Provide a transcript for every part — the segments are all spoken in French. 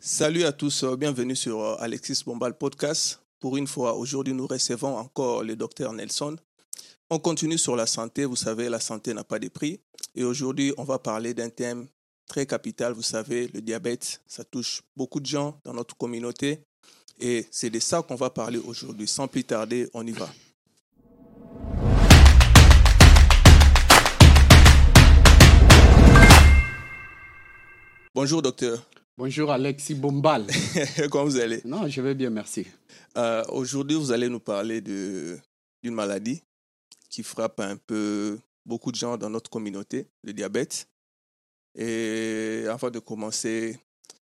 Salut à tous, euh, bienvenue sur euh, Alexis Bombal Podcast. Pour une fois, aujourd'hui, nous recevons encore le docteur Nelson. On continue sur la santé. Vous savez, la santé n'a pas de prix. Et aujourd'hui, on va parler d'un thème très capital. Vous savez, le diabète, ça touche beaucoup de gens dans notre communauté. Et c'est de ça qu'on va parler aujourd'hui. Sans plus tarder, on y va. Bonjour docteur. Bonjour Alexis Bombal. Comment vous allez? Non, je vais bien, merci. Euh, Aujourd'hui, vous allez nous parler d'une maladie qui frappe un peu beaucoup de gens dans notre communauté, le diabète. Et avant de commencer,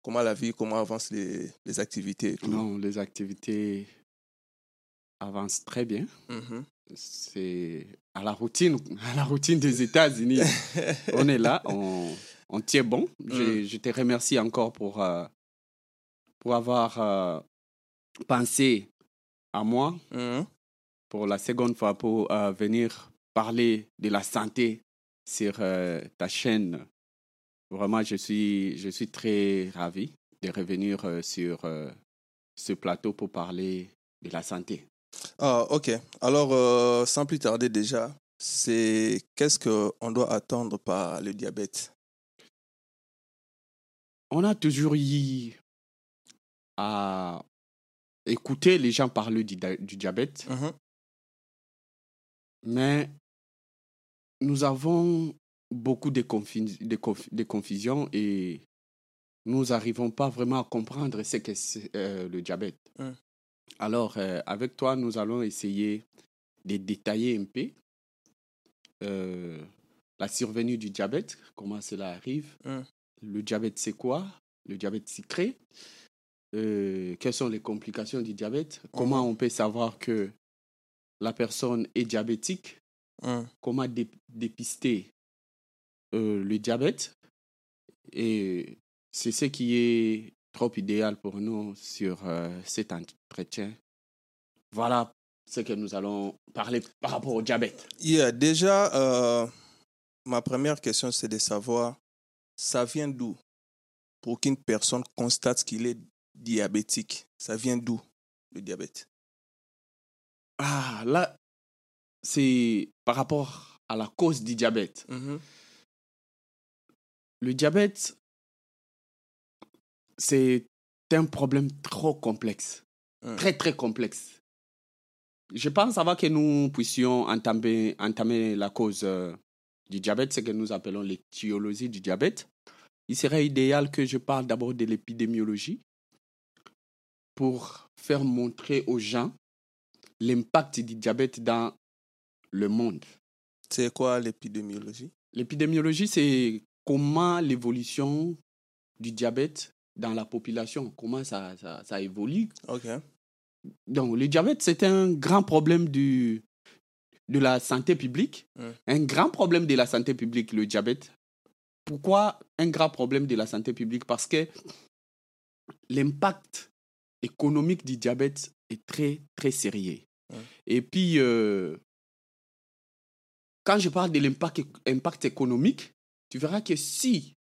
comment la vie, comment avancent les, les activités tout? Non, les activités avancent très bien. Mhm. C'est à la routine, à la routine des États-Unis. on est là, on, on tient bon. Je, je te remercie encore pour, euh, pour avoir euh, pensé à moi Mhm. pour la seconde fois pour euh, venir parler de la santé sur ta chaîne. Vraiment, je suis, je suis très ravi de revenir sur ce plateau pour parler de la santé. Ah, ok. Alors, euh, sans plus tarder déjà, c'est qu'est-ce qu'on doit attendre par le diabète? On a toujours eu à écouter les gens parler du, diabète, Mhm. mais nous avons beaucoup de, confi- de conf- de confusion et nous n'arrivons pas vraiment à comprendre ce que c'est euh, le diabète. Mm. Alors, euh, avec toi, nous allons essayer de détailler un peu euh, la survenue du diabète, comment cela arrive, Mm. Le diabète c'est quoi, le diabète sucré, euh, quelles sont les complications du diabète, comment on peut savoir que la personne est diabétique, Mhm. comment dé- dépister euh, le diabète? Et c'est ce qui est trop idéal pour nous sur euh, cet entretien. Voilà ce que nous allons parler par rapport au diabète. Yeah, déjà, euh, ma première question, c'est de savoir, ça vient d'où pour qu'une personne constate qu'il est diabétique? Ça vient d'où, le diabète? Ah, là, c'est par rapport à la cause du diabète. Mhm. Le diabète, c'est un problème trop complexe. Mm. Très, très complexe. Je pense avant que nous puissions entamer, entamer la cause euh, du diabète, ce que nous appelons l'étiologie du diabète, il serait idéal que je parle d'abord de l'épidémiologie pour faire montrer aux gens l'impact du diabète dans le monde. C'est quoi l'épidémiologie? L'épidémiologie, c'est comment l'évolution du diabète dans la population, comment ça, ça, ça évolue. Ok. Donc, le diabète, c'est un grand problème du, de la santé publique. Un grand problème de la santé publique, le diabète. Pourquoi un grand problème de la santé publique? Parce que l'impact économique du diabète est très, très sérieux. Et puis, euh, quand je parle de l'impact impact économique, tu verras que si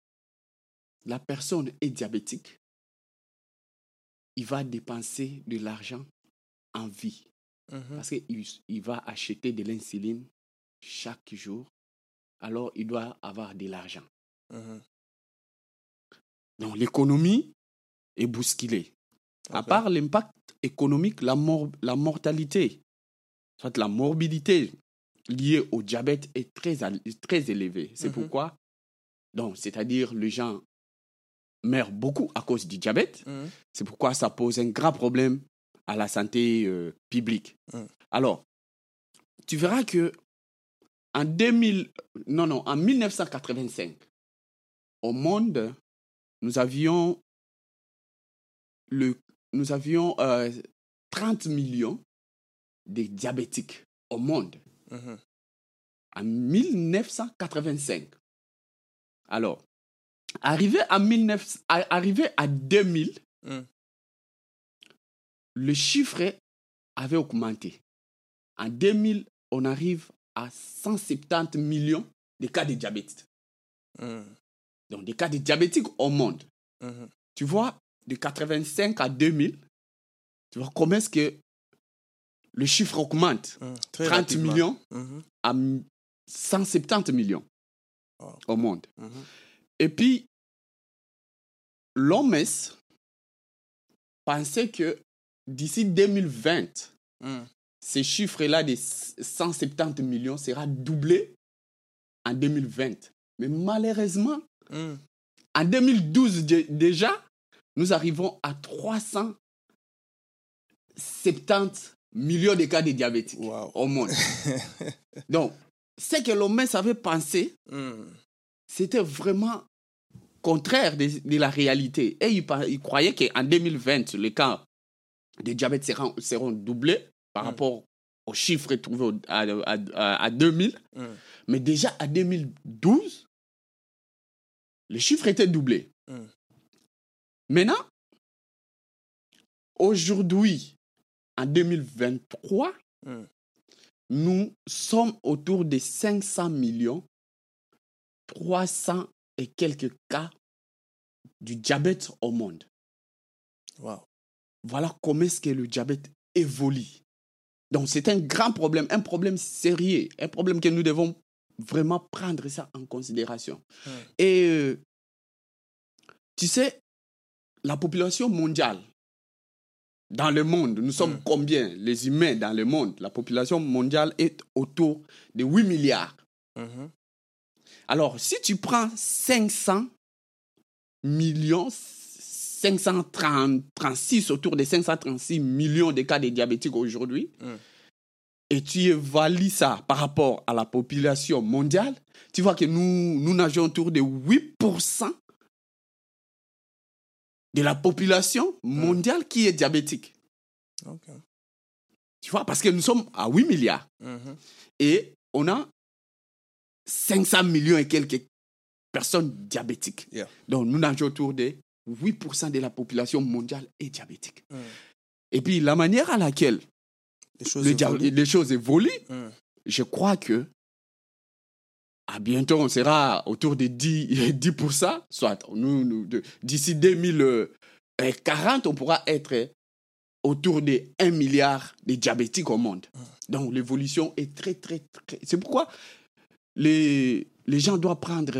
la personne est diabétique, il va dépenser de l'argent en vie. Mhm. Parce qu'il il va acheter de l'insuline chaque jour. Alors, il doit avoir de l'argent. Mhm. Donc, l'économie est bousculée. À part l'impact économique, la, mor- la mortalité, soit la morbidité liée au diabète est très, très élevée. C'est Mhm. pourquoi, donc, c'est-à-dire les gens meurent beaucoup à cause du diabète. C'est pourquoi ça pose un grand problème à la santé euh, publique. Mm. Alors, tu verras que en 2000, non, non, en 1985, au monde, nous avions, le, nous avions euh, 30 millions de diabétiques au monde Mhm. en 1985. Alors, arrivé à, 19 à- arrivé à 2000, Mm. Le chiffre avait augmenté. En 2000, on arrive à 170 millions de cas de diabète. Mhm. Donc, des cas de diabétiques au monde. Mhm. Tu vois, de 85 à 2000, tu vois comment est-ce que le chiffre augmente? Mm. Très 30 rapidement. millions à 170 millions Wow. au monde. Et puis, l'OMS pensait que d'ici 2020, Mm. ces chiffres-là de 170 millions sera doublé en 2020. Mais malheureusement, Mm. en 2012 dé- déjà, nous arrivons à 370 millions de cas de diabétiques Wow. au monde. Donc, ce que l'OMS avait pensé, Mm. c'était vraiment contraire de, de la réalité. Et il, il croyait qu'en 2020, les cas de diabète seront, seront doublés par Mm. rapport aux chiffres trouvés à, à- à- à 2000. Mm. Mais déjà à 2012, les chiffres étaient doublés. Mm. Maintenant, aujourd'hui, en 2023, Mm. nous sommes autour de 500 millions, 300 et quelques cas du diabète au monde. Wow. Voilà comment est-ce que le diabète évolue. Donc c'est un grand problème, un problème sérieux, un problème que nous devons vraiment prendre ça en considération. Et euh, tu sais, la population mondiale, dans le monde, nous sommes Mm. combien? Les humains dans le monde, la population mondiale est autour de 8 milliards. Mhm. Alors, si tu prends 500 millions, 536, autour de 536 millions de cas de diabétiques aujourd'hui, Mm. et tu évalues ça par rapport à la population mondiale, tu vois que nous, nous nageons autour de 8% de la population mondiale qui est diabétique. Tu vois, parce que nous sommes à 8 milliards. Mhm. et on a 500 millions et quelques personnes diabétiques. Yeah. Donc, nous nageons autour de 8% de la population mondiale est diabétique. Mm. Et puis, la manière à laquelle Les choses le évoluent. les choses évoluent, Mm. je crois que à bientôt, on sera autour de 10, 10% soit nous, d'ici 2040, on pourra être autour de 1 milliard de diabétiques au monde. Donc l'évolution est très, très, très... C'est pourquoi les, les gens doivent prendre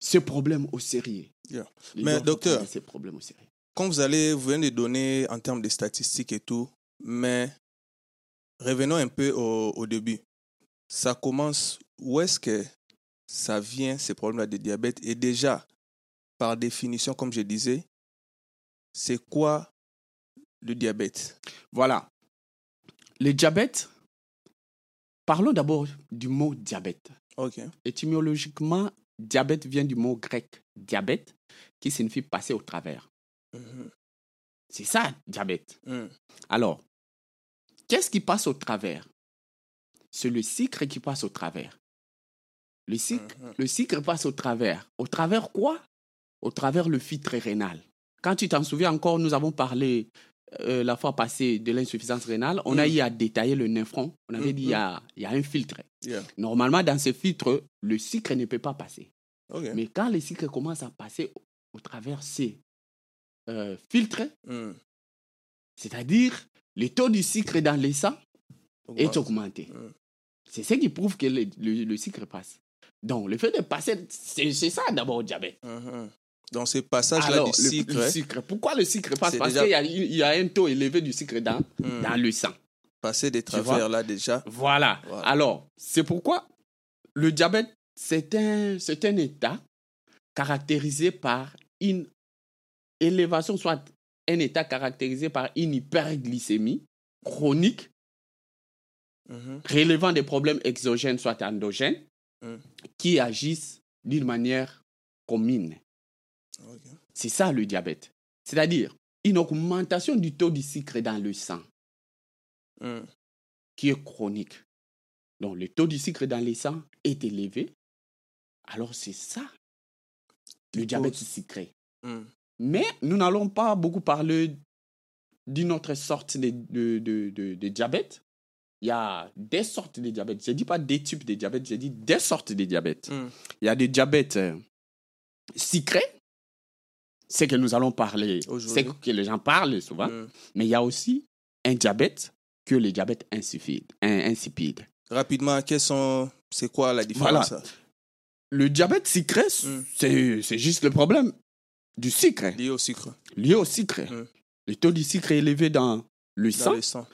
ce problème au sérieux. Yeah. Mais docteur, prendre ce problème au sérieux. Quand vous allez, vous venez de donner en termes de statistiques et tout, mais revenons un peu au, au début. Ça commence, où est-ce que ça vient, ces problèmes-là de diabète? Et déjà, par définition, comme je disais, c'est quoi le diabète? Voilà. Le diabète, parlons d'abord du mot diabète. Ok. Étymologiquement, diabète vient du mot grec diabète, qui signifie passer au travers. Mhm. C'est ça, diabète. Mm. Alors, qu'est-ce qui passe au travers? C'est le sucre qui passe au travers. Le sucre, Mhm. le sucre passe au travers. Au travers quoi? Au travers le filtre rénal. Quand tu t'en souviens encore, nous avons parlé euh, la fois passée de l'insuffisance rénale. On a Mm. eu à détailler le nephron. On avait dit il y a, il y a un filtre. Yeah. Normalement, dans ce filtre, le sucre ne peut pas passer. Mais quand le sucre commence à passer au, au travers ces euh, filtres, Mm. c'est-à-dire le taux du sucre dans le sang est augmenté. Mm. C'est ce qui prouve que le, le- le sucre passe. Donc, le fait de passer, c'est ça d'abord le diabète. Dans ce passage-là du le, sucre, le hein, sucre. Pourquoi le sucre passe? Parce déjà- qu'il y, a- il y a un taux élevé du sucre dans, Mm. dans le sang. passer des travers là déjà. Voilà. Voilà. Alors, c'est pourquoi le diabète, c'est un, c'est un état caractérisé par une élévation, soit un état caractérisé par une hyperglycémie chronique Mhm. relevant des problèmes exogènes, soit endogènes, Mm. qui agissent d'une manière commune. C'est ça le diabète. C'est-à-dire une augmentation du taux du sucre dans le sang Mm. qui est chronique. Donc le taux du sucre dans le sang est élevé. Alors c'est ça le diabète cause? sucré. Mm. Mais nous n'allons pas beaucoup parler d'une autre sorte de, de, de- de- de diabète. Il y a des sortes de diabète. Je ne dis pas des types de diabète, je dis des sortes de diabète. Mm. Il y a des diabètes euh, sucrés. Ce que nous allons parler, c'est que les gens parlent souvent, Mm. mais il y a aussi un diabète que le diabète insipide. Rapidement, quels sont, c'est quoi la différence? Ça Le diabète sucré, Mm. c'est c'est juste le problème du sucre, lié au sucre lié au sucre. Mm. Le taux du sucre est élevé dans le dans sang, le sang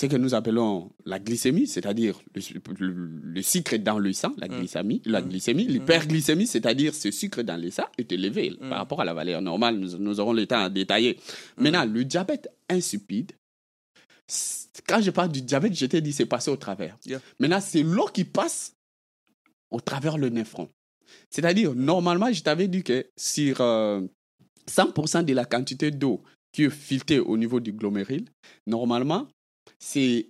ce que nous appelons la glycémie, c'est-à-dire le, le, le sucre dans le sang, la Mm. glycémie, la Mm. glycémie, l'hyperglycémie, c'est-à-dire ce sucre dans le sang est élevé Mm. par rapport à la valeur normale. Nous, nous aurons le temps à détailler. Mm. Maintenant, le diabète insipide, quand je parle du diabète, je t'ai dit c'est passé au travers. Yeah. Maintenant, c'est l'eau qui passe au travers le néphron. C'est-à-dire, normalement, je t'avais dit que sur euh, 100% de la quantité d'eau qui est filtrée au niveau du glomérule, normalement, c'est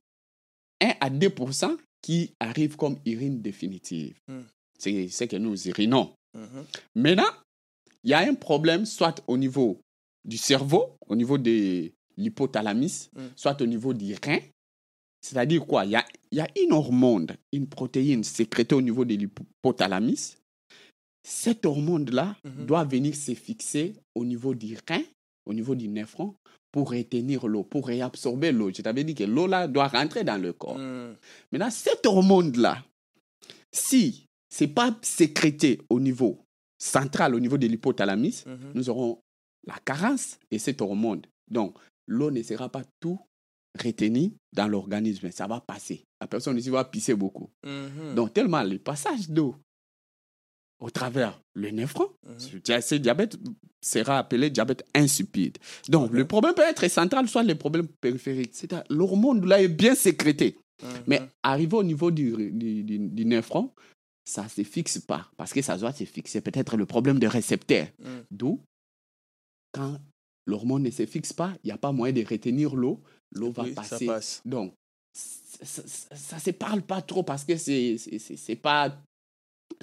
1 à 2% qui arrive comme urine définitive. Mm. C'est ce que nous urinons. Mhm. Maintenant, il y a un problème soit au niveau du cerveau, au niveau de l'hypothalamus, Mm. soit au niveau du rein. C'est-à-dire quoi? Il y, a, il y a une hormone, une protéine sécrétée au niveau de l'hypothalamus. Cette hormone-là Mhm. doit venir se fixer au niveau du rein, au niveau du néphron, pour retenir l'eau, pour réabsorber l'eau. Je t'avais dit que l'eau là doit rentrer dans le corps. Mm. Maintenant, cette hormone-là, si ce n'est pas sécrété au niveau central, au niveau de l'hypothalamus, Mhm. nous aurons la carence de cette hormone. Donc, l'eau ne sera pas tout retenue dans l'organisme. Ça va passer. La personne ici va pisser beaucoup. Mhm. Donc, tellement le passage d'eau au travers le néphron, Mhm. ce ce diabète sera appelé diabète insipide. Donc, le problème peut être central, soit le problème périphérique. C'est-à-dire, l'hormone là est bien sécrétée. Mhm. Mais arrivé au niveau du, du, du, du néphron, ça ne se fixe pas. Parce que ça doit se fixer. Peut-être le problème de récepteur. Mhm. D'où, quand l'hormone ne se fixe pas, il n'y a pas moyen de retenir l'eau. L'eau va Oui, ça passer. passe. Donc, ça ne se parle pas trop parce que c'est n'est pas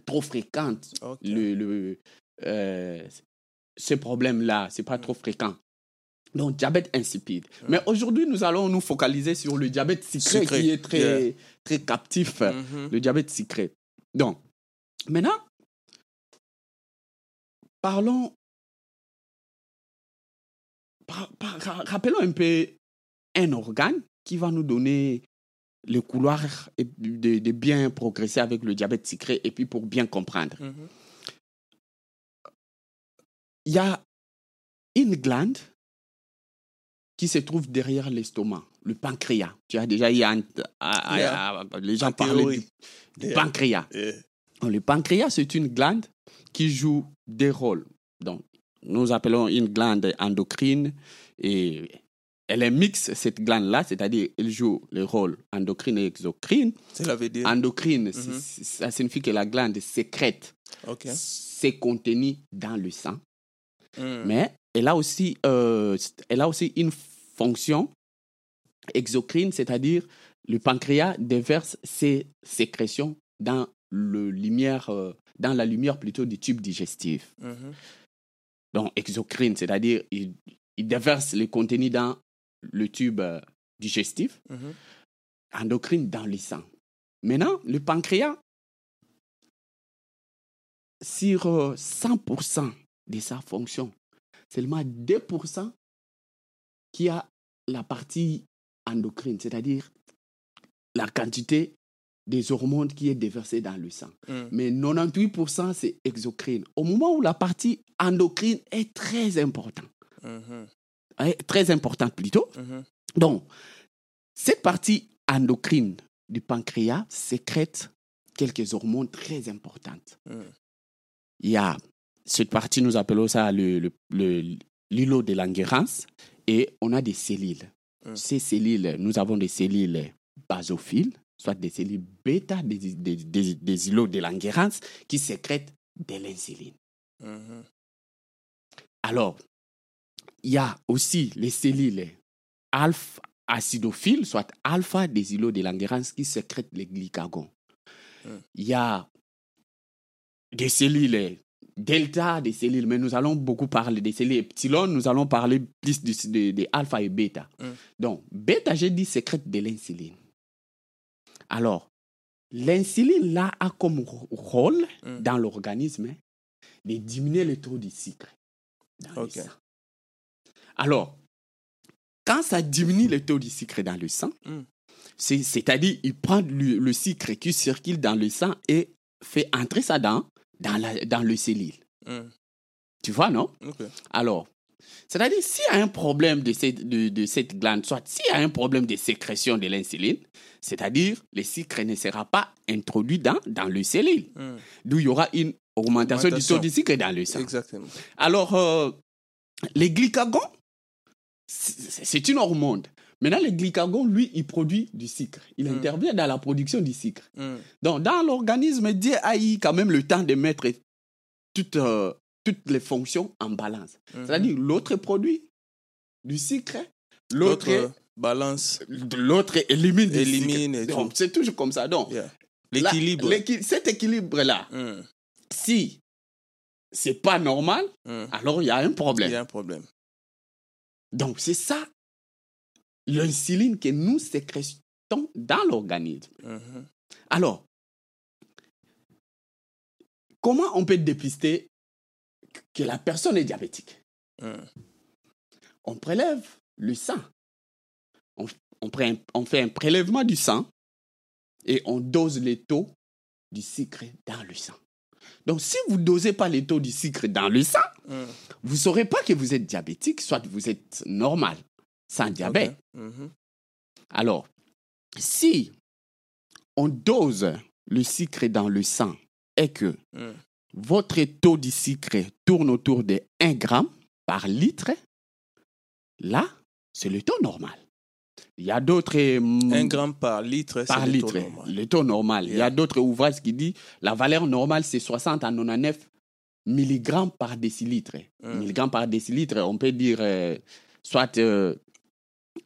trop fréquent. Ok. Le, le, euh, ce problème-là, ce n'est pas Mm. trop fréquent. Donc, diabète insipide. Mais aujourd'hui, nous allons nous focaliser sur le diabète sucré, Sucré, qui est très, yeah. très captif. Mhm. Le diabète sucré. Donc, maintenant, parlons. par- par- ra- rappelons un peu un organe qui va nous donner le couloir de, de bien progresser avec le diabète sucré et puis pour bien comprendre. Mhm. Il y a une glande qui se trouve derrière l'estomac, le pancréas. Tu as déjà à- Yeah. à- les gens théorie. du, du Yeah. pancréas. Le pancréas, c'est une glande qui joue des rôles. Donc, nous appelons une glande endocrine et elle est mixte, cette glande-là, c'est-à-dire elle joue le rôle endocrine et exocrine. Cela veut dire. Endocrine, Mhm. c'est- ça signifie que la glande sécrète Ok. ses contenus dans le sang, Mm. mais elle a aussi, euh, elle a aussi une fonction exocrine, c'est-à-dire le pancréas déverse ses sécrétions dans, le lumière, euh, dans la lumière plutôt du tube digestif. Mhm. Donc, exocrine, c'est-à-dire il, il déverse les contenus dans le tube euh, digestif, Mhm. endocrine dans le sang. Maintenant, le pancréas, sur euh, 100% de sa fonction, seulement 2% qui a la partie endocrine, c'est-à-dire la quantité des hormones qui est déversée dans le sang. Mm. Mais 98% c'est exocrine. Au moment où la partie endocrine est très importante, Mhm. Très importante plutôt, Mhm. donc, cette partie endocrine du pancréas sécrète quelques hormones très importantes. Mm. Il y a cette partie, nous appelons ça le, le- le- l'îlot de Langerhans, et on a des cellules. Mm. Ces cellules, nous avons des cellules basophiles, soit des cellules bêta des, des, des, des îlots de Langerhans qui sécrètent de l'insuline. Mhm. Alors, il y a aussi les cellules alpha acidophiles, soit alpha des îlots de Langerhans qui sécrètent les glycagons. Mm. Il y a des cellules delta, des cellules, mais nous allons beaucoup parler des cellules epsilon, nous allons parler plus de, de- de alpha et bêta. Mm. Donc, bêta, j'ai dit, sécrète de l'insuline. Alors, l'insuline, là, a comme rôle Mm. dans l'organisme de diminuer le taux de sucre. dans le sang. Alors, quand ça diminue le taux de sucre dans le sang, Mm. c'est- c'est-à-dire il prend le, le sucre qui circule dans le sang et fait entrer ça dans, dans, la- dans le cellule. Hmm. Tu vois, non? Alors, c'est-à-dire s'il y a un problème de cette, de, de cette glande, soit s'il y a un problème de sécrétion de l'insuline, c'est-à-dire le sucre ne sera pas introduit dans, dans le cellule, Hmm. d'où il y aura une augmentation, Augmentation. du taux de sucre dans le sang. Exactement. Alors, euh, les glycagons, c'est une hormone. Maintenant, le glycagon, lui, il produit du sucre. Il Mm. intervient dans la production du sucre. Hmm. Donc, dans l'organisme, Dieu a eu quand même le temps de mettre toutes, euh, toutes les fonctions en balance. Mhm. C'est-à-dire, l'autre produit du sucre, l'autre balance, l'autre élimine du Élimine sucre. C'est toujours comme ça. Donc, yeah. l'équilibre. l'équi- cet équilibre-là, Hmm. si c'est pas normal, alors il y a un Il problème. y a un problème. Donc, c'est ça l'insuline que nous sécrétons dans l'organisme. Mhm. Alors, comment on peut dépister que la personne est diabétique? Hmm. On prélève le sang. On, on fait un prélèvement du sang et on dose les taux du sucre dans le sang. Donc, si vous ne dosez pas les taux du sucre dans le sang, Hmm. vous ne saurez pas que vous êtes diabétique, soit vous êtes normal, sans diabète. Mhm. Alors, si on dose le sucre dans le sang et que Hmm. votre taux de sucre tourne autour de 1 gramme par litre, là, c'est le taux normal. Il y a d'autres... hum, Un gramme par litre, c'est par le litre, taux normal. le taux normal. Il y a d'autres ouvrages qui disent la valeur normale, c'est 60 à 99 milligrammes par décilitre. Mm. Milligrammes par décilitre, on peut dire euh, soit euh,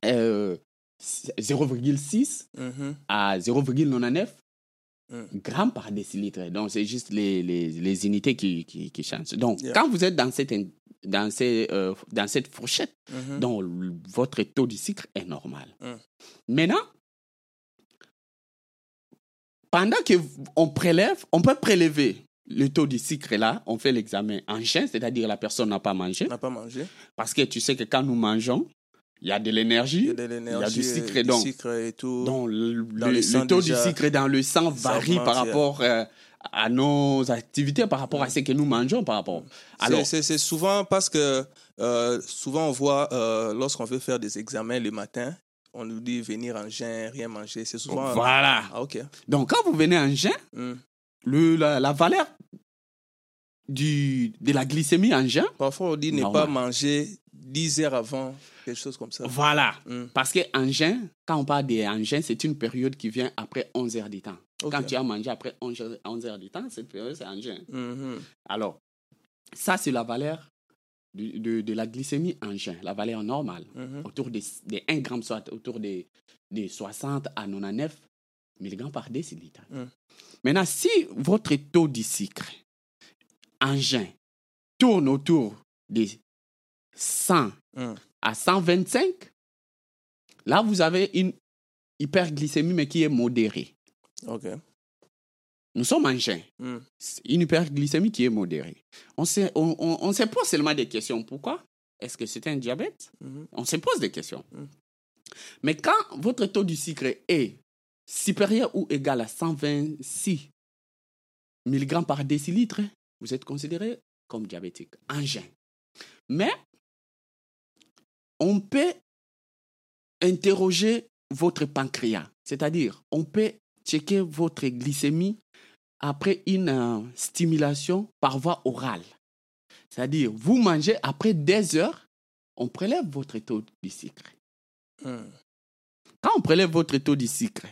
euh, 0,6 Mhm. à 0,99 Mm. grammes par décilitre. Donc, c'est juste les, les, les unités qui, qui, qui changent. Donc, Yeah. quand vous êtes dans cette, dans ces, euh, dans cette fourchette, Mhm. donc votre taux de sucre est normal. Mm. Maintenant, pendant qu'on prélève, on peut prélever le taux de sucre là, on fait l'examen en jeûne, c'est-à-dire la personne n'a pas mangé, n'a pas mangé. parce que tu sais que quand nous mangeons, il y a de Il l'énergie, y a du sucre, du donc- et tout. donc le, Dans le- le sang le taux déjà, de sucre dans le sang varie par rapport euh, à nos activités, par rapport à ce que nous mangeons, par rapport. C'est- Alors, c'est souvent parce que euh, souvent on voit euh, lorsqu'on veut faire des examens le matin, on nous dit venir en jeûne, rien manger. C'est souvent. voilà. Ah ok. Donc quand vous venez en jeûne, Hmm. Le, la, la valeur du, de la glycémie en jeûne, Parfois on dit ne Normal. pas manger 10 heures avant, quelque chose comme ça. voilà. Hmm. Parce qu'en jeûne, quand on parle de jeûne, c'est une période qui vient après 11 heures du temps. Quand tu as mangé après 11 heures, 11 heures du temps, cette période, c'est en. Mhm. Alors, ça, c'est la valeur de, de, de la glycémie en jeûne, la valeur normale. Mhm. Autour de, de 1 gramme, soit autour de, de 60 à 99 mg par décilitre. Mm. Maintenant, si votre taux de sucre en jeûne tourne autour de 100 Mm. à 125, là, vous avez une hyperglycémie, mais qui est modérée. Ok. Nous sommes en jeûne. Hmm. C'est une hyperglycémie qui est modérée. On se, on, on- on se pose seulement des questions. Pourquoi? Est-ce que c'est un diabète? Mhm. On se pose des questions. Mm. Mais quand votre taux du sucre est supérieur ou égal à 126 mg par décilitre, vous êtes considéré comme diabétique en jeûne. Mais on peut interroger votre pancréas, c'est-à-dire on peut checker votre glycémie après une euh, stimulation par voie orale. C'est-à-dire, vous mangez après des heures, on prélève votre taux de sucre. Quand on prélève votre taux de sucre,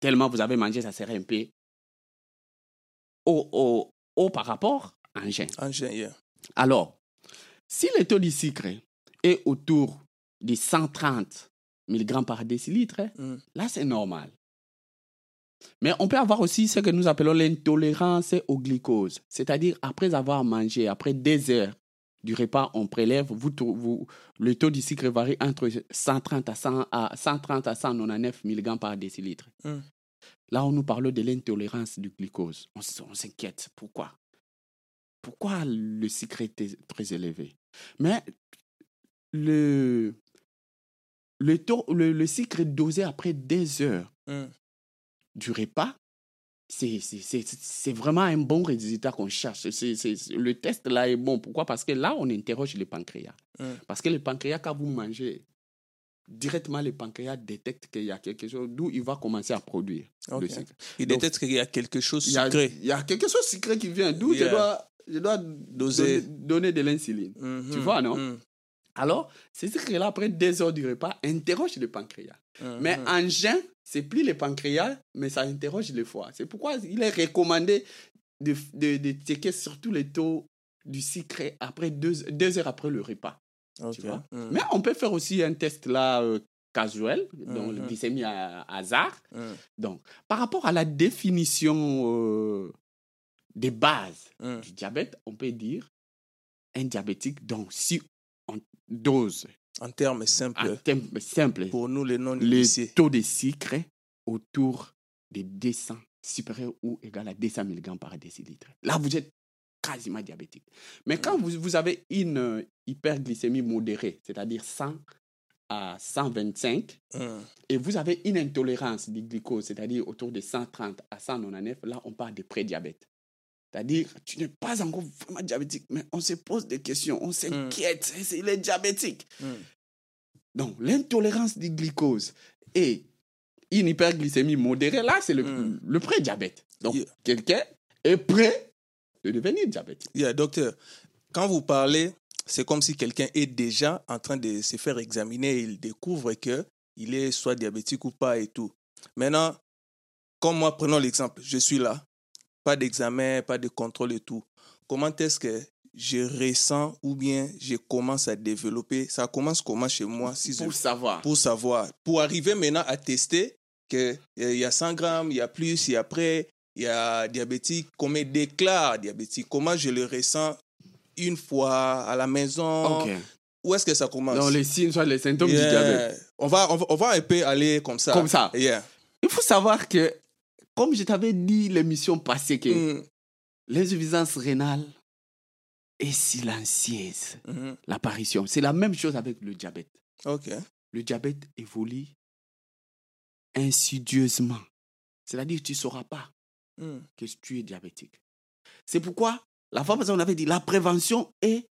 tellement vous avez mangé, ça serait un peu haut, haut- haut par rapport à un yeah. Alors, si le taux de sucre est autour de 130 mg par décilitre, Mm. là c'est normal. Mais on peut avoir aussi ce que nous appelons l'intolérance au glucose. C'est-à-dire, après avoir mangé, après des heures du repas, on prélève, vous, le taux de sucre varie entre 130 à, 100 à, 130 à 199 mg par décilitre. Mm. Là, on nous parle de l'intolérance du glucose. On s'inquiète. Pourquoi? Pourquoi le sucre est très élevé? Mais le, le, taux, le, le sucre est dosé après des heures Mm. du repas. C'est- vraiment un bon résultat qu'on cherche. Le test là est bon. Pourquoi? Parce que là, on interroge le pancréas. Mm. Parce que le pancréas, quand vous mangez, directement le pancréas détecte qu'il y a quelque chose, d'où il va commencer à produire Ok. le sucre. Il Donc, détecte qu'il y a quelque chose sucré. il y a quelque chose sucré qui vient, d'où Yeah. je dois, je dois Doser. donner, donner de l'insuline. Mhm. Tu vois, non? Mhm. Alors, c'est ce que là, après deux heures du repas, interroge le pancréas. Mhm. Mais en jeûne, c'est plus le pancréas, mais ça interroge le foie. C'est pourquoi il est recommandé de, de, de checker surtout les taux du sucre après deux, deux heures après le repas. Tu vois. Mhm. Mais on peut faire aussi un test là euh, casuel, donc Mhm. le glycémie à à hasard. Mhm. Donc, par rapport à la définition euh, des bases Mhm. du diabète, on peut dire un diabétique, donc si on dose En termes en simples, termes simples pour nous les non le taux de sucre autour de 200, supérieur ou égal à 200 mg par décilitre. Là, vous êtes quasiment diabétique. Mais quand vous, vous avez une euh, hyperglycémie modérée, c'est-à-dire 100 à 125, Mhm. et vous avez une intolérance du glucose, c'est-à-dire autour de 130 à 199, là, on parle de prédiabète. C'est-à-dire, tu n'es pas encore vraiment diabétique, mais on se pose des questions, on s'inquiète, c'est il est diabétique. Mhm. Donc, l'intolérance du glucose et une hyperglycémie modérée, là, c'est le, Mm. le prédiabète. Donc, Yeah. quelqu'un est prêt de devenir diabétique. Yeah, docteur, quand vous parlez, c'est comme si quelqu'un est déjà en train de se faire examiner et il découvre que il est soit diabétique ou pas et tout. Maintenant, comme moi, prenons l'exemple, je suis là, pas d'examen, pas de contrôle et tout. Comment est-ce que je ressens ou bien je commence à développer? Ça commence comment chez moi si je- Pour savoir. pour savoir, pour arriver maintenant à tester qu'il y a 100 grammes, il y a plus, il y a près, il y a diabétique, qu'on me déclare diabétique, comment je le ressens une fois à la maison, Ok. où est-ce que ça commence? Dans les signes, soit les symptômes Yeah. du diabète. on, va, on, va, on va un peu aller comme ça. Comme ça. Yeah. Il faut savoir que, comme je t'avais dit l'émission passée, que Mm, l'insuffisance rénale est silencieuse. mhm. L'apparition. C'est la même chose avec le diabète. Le diabète évolue insidieusement. C'est-à-dire que tu ne sauras pas Mm. que tu es diabétique. C'est pourquoi, la fois passée, on avait dit la prévention est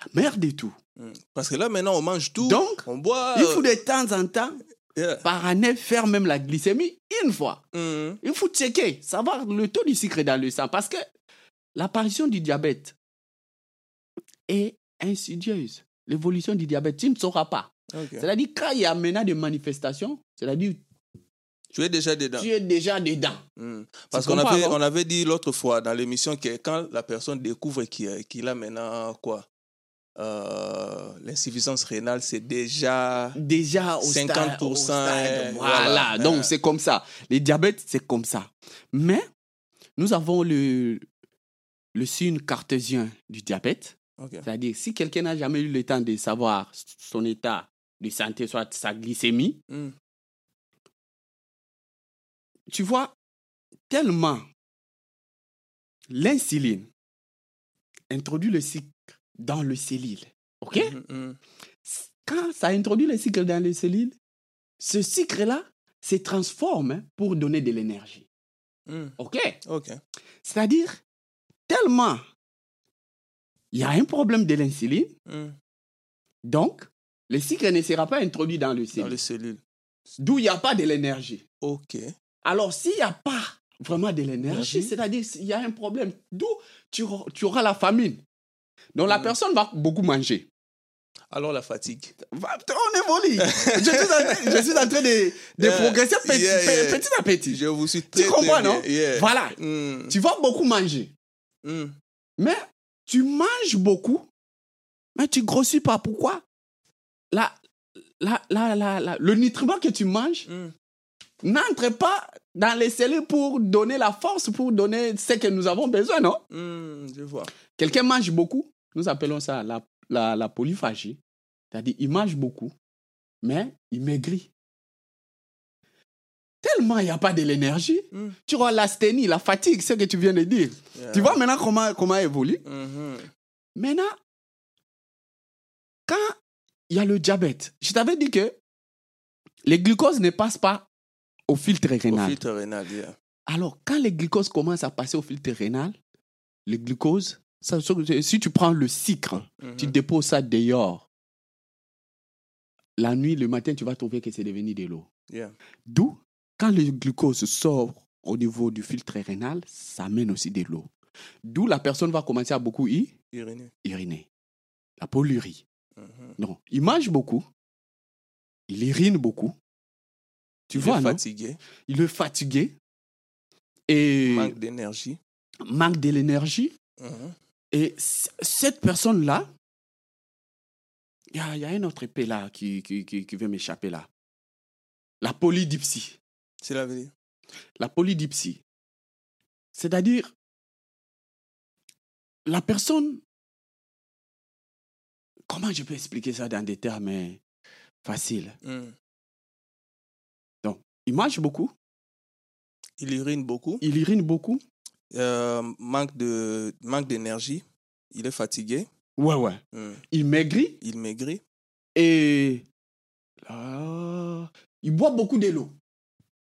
la mère de tout. Mm. Parce que là, maintenant, on mange tout, Donc, on boit. il faut de temps en temps, Yeah. par année, faire même la glycémie une fois. Mm. Il faut checker, savoir le taux du sucre dans le sang. Parce que l'apparition du diabète est insidieuse. L'évolution du diabète, tu ne sauras pas. C'est-à-dire, quand il y a maintenant des manifestations, c'est-à-dire, Tu es déjà dedans. tu es déjà dedans. Mm. Parce qu'on avait, on avait dit l'autre fois dans l'émission que quand la personne découvre qu'il a maintenant quoi euh, L'insuffisance rénale, c'est déjà. déjà au 50%, stade, au stade, euh, voilà. voilà. Donc, c'est comme ça. Les diabètes, c'est comme ça. Mais, nous avons le, le signe cartésien du diabète. C'est-à-dire, si quelqu'un n'a jamais eu le temps de savoir son état de santé, soit sa glycémie, Mm. tu vois, tellement l'insuline introduit le sucre dans le cellule. OK? Mhm, mhm. Quand ça introduit le sucre dans les cellules, ce sucre-là se transforme pour donner de l'énergie. Mm. OK? Ok. C'est-à-dire, tellement il y a un problème de l'insuline, Mm. donc le sucre ne sera pas introduit dans le Dans cellule. les cellules. D'où il n'y a pas de l'énergie. Ok. Alors, s'il n'y a pas vraiment de l'énergie, Énergie. c'est-à-dire qu'il y a un problème, d'où tu, tu auras la famine. Donc, la Mm. personne va beaucoup manger. Alors la fatigue. On évolue. je, suis en je suis en train de, de Yeah. progresser petit, Yeah, yeah. petit à petit. Je vous suis très, Tu comprends, très non? Voilà. Mm. Tu vas beaucoup manger. Mm. Mais tu manges beaucoup, mais tu grossis pas. Pourquoi? La, la, la, Le nutriment que tu manges Mm. n'entre pas dans les cellules pour donner la force, pour donner ce que nous avons besoin, non? Je vois. Quelqu'un mange beaucoup, nous appelons ça la, la, la polyphagie. C'est-à-dire, il mange beaucoup, mais il maigrit. Tellement il n'y a pas de l'énergie, Mm. tu vois l'asthénie, la fatigue, ce que tu viens de dire. Yeah. Tu vois maintenant comment, comment évolue? Mhm. Maintenant, quand il y a le diabète, je t'avais dit que les glucoses ne passent pas au filtre Au rénal. filtre rénal, yeah. Alors, quand les glucoses commencent à passer au filtre rénal, les glucoses, ça- si tu prends le sucre, tu Mhm. déposes ça dehors, la nuit, le matin, tu vas trouver que c'est devenu de l'eau. Yeah. D'où, quand le glucose sort au niveau du filtre rénal, ça amène aussi de l'eau. D'où la personne va commencer à beaucoup y Uriner. uriner. La polyurie. Mhm. Non, il mange beaucoup, il urine beaucoup. Tu Il vois, est non? fatigué, Il est fatigué et manque d'énergie. manque de l'énergie. Mhm. Et cette personne-là, il y y a un autre épée là qui, qui, qui, qui veut m'échapper là. La polydipsie. C'est la veut dire. La polydipsie. C'est-à-dire, la personne, comment je peux expliquer ça dans des termes euh, faciles? Mhm. Donc, il mange beaucoup, Il urine beaucoup, il urine beaucoup. Euh, manque de manque d'énergie, il est fatigué, Ouais, ouais. Mhm. Il maigrit il maigrit. et là, il boit beaucoup de l'eau.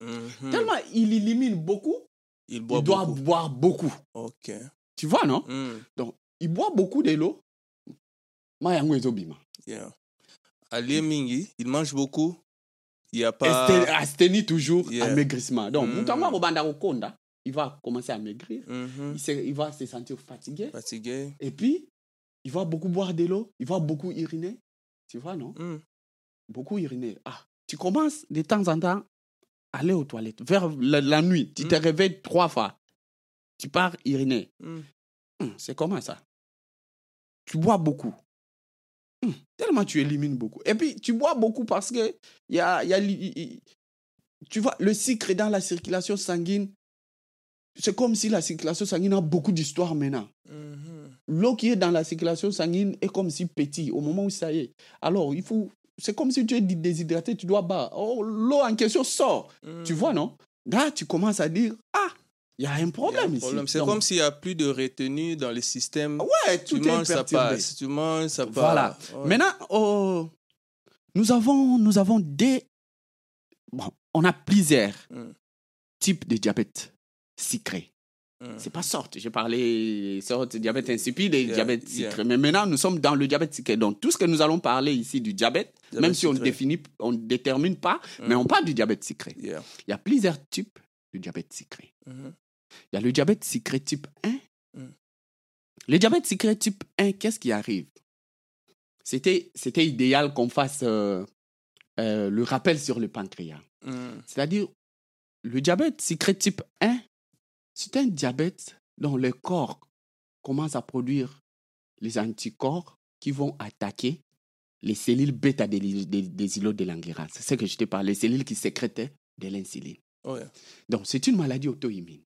Mhm. Tellement il élimine beaucoup, il boit il doit beaucoup. boire beaucoup. Ok. Tu vois, non? Mhm. Donc, il boit beaucoup de l'eau. Ma yango ezobima. Yeah. Ali Mingi, il mange beaucoup. Il n'y a pas. Asté- Asthénie toujours, Yeah. amaigrissement. Donc, Mm. Il va commencer à maigrir. Mhm. Il, se- il va se sentir fatigué. Fatigué. Et puis, il va beaucoup boire de l'eau. Il va beaucoup uriner. Tu vois, non? Mhm. Beaucoup uriner. Ah, tu commences de temps en temps à aller aux toilettes. Vers la, la nuit, tu te Mm. réveilles trois fois. Tu pars uriner. Mhm. Hum, C'est comment ça? Tu bois beaucoup. Hum, Tellement tu élimines beaucoup. Et puis, tu bois beaucoup parce que il y a, y a tu vois, le sucre est dans la circulation sanguine. C'est comme si la circulation sanguine a beaucoup d'histoire maintenant. Mhm. L'eau qui est dans la circulation sanguine est comme si petit au moment où ça y est. Alors, il faut. C'est comme si tu es déshydraté, tu dois boire. Oh, l'eau en question sort. Tu Mhm. vois, non? Là, tu commences à dire Ah, il y a un problème ici. C'est Donc, comme s'il n'y a plus de retenue dans le système. Ouais, tu tout est manges, ça passe. Tu manges, ça passe. Voilà. Ouais. Maintenant, oh, nous, avons, nous avons des. Bon, on a plusieurs Mm. types de diabète sucré. Mhm. C'est pas sorte. J'ai parlé sorte diabète insipide et Yeah, diabète yeah. sucré. Mais maintenant, nous sommes dans le diabète sucré. Donc, tout ce que nous allons parler ici du diabète, Diabète même si on sucré. définit, on ne détermine pas, Mm. mais on parle du diabète sucré. Yeah. Il y a plusieurs types de diabète sucré. Mhm. Il y a le diabète sucré type 1. Mm. Le diabète sucré type 1, qu'est-ce qui arrive? C'était idéal qu'on fasse euh, euh, le rappel sur le pancréas. Mhm. C'est-à-dire, le diabète sucré type 1, c'est un diabète dont le corps commence à produire les anticorps qui vont attaquer les cellules bêta des, des, des îlots de Langerhans. C'est ce que je te parle, les cellules qui sécrétaient de l'insuline. Ouais. Donc, c'est une maladie auto-immune.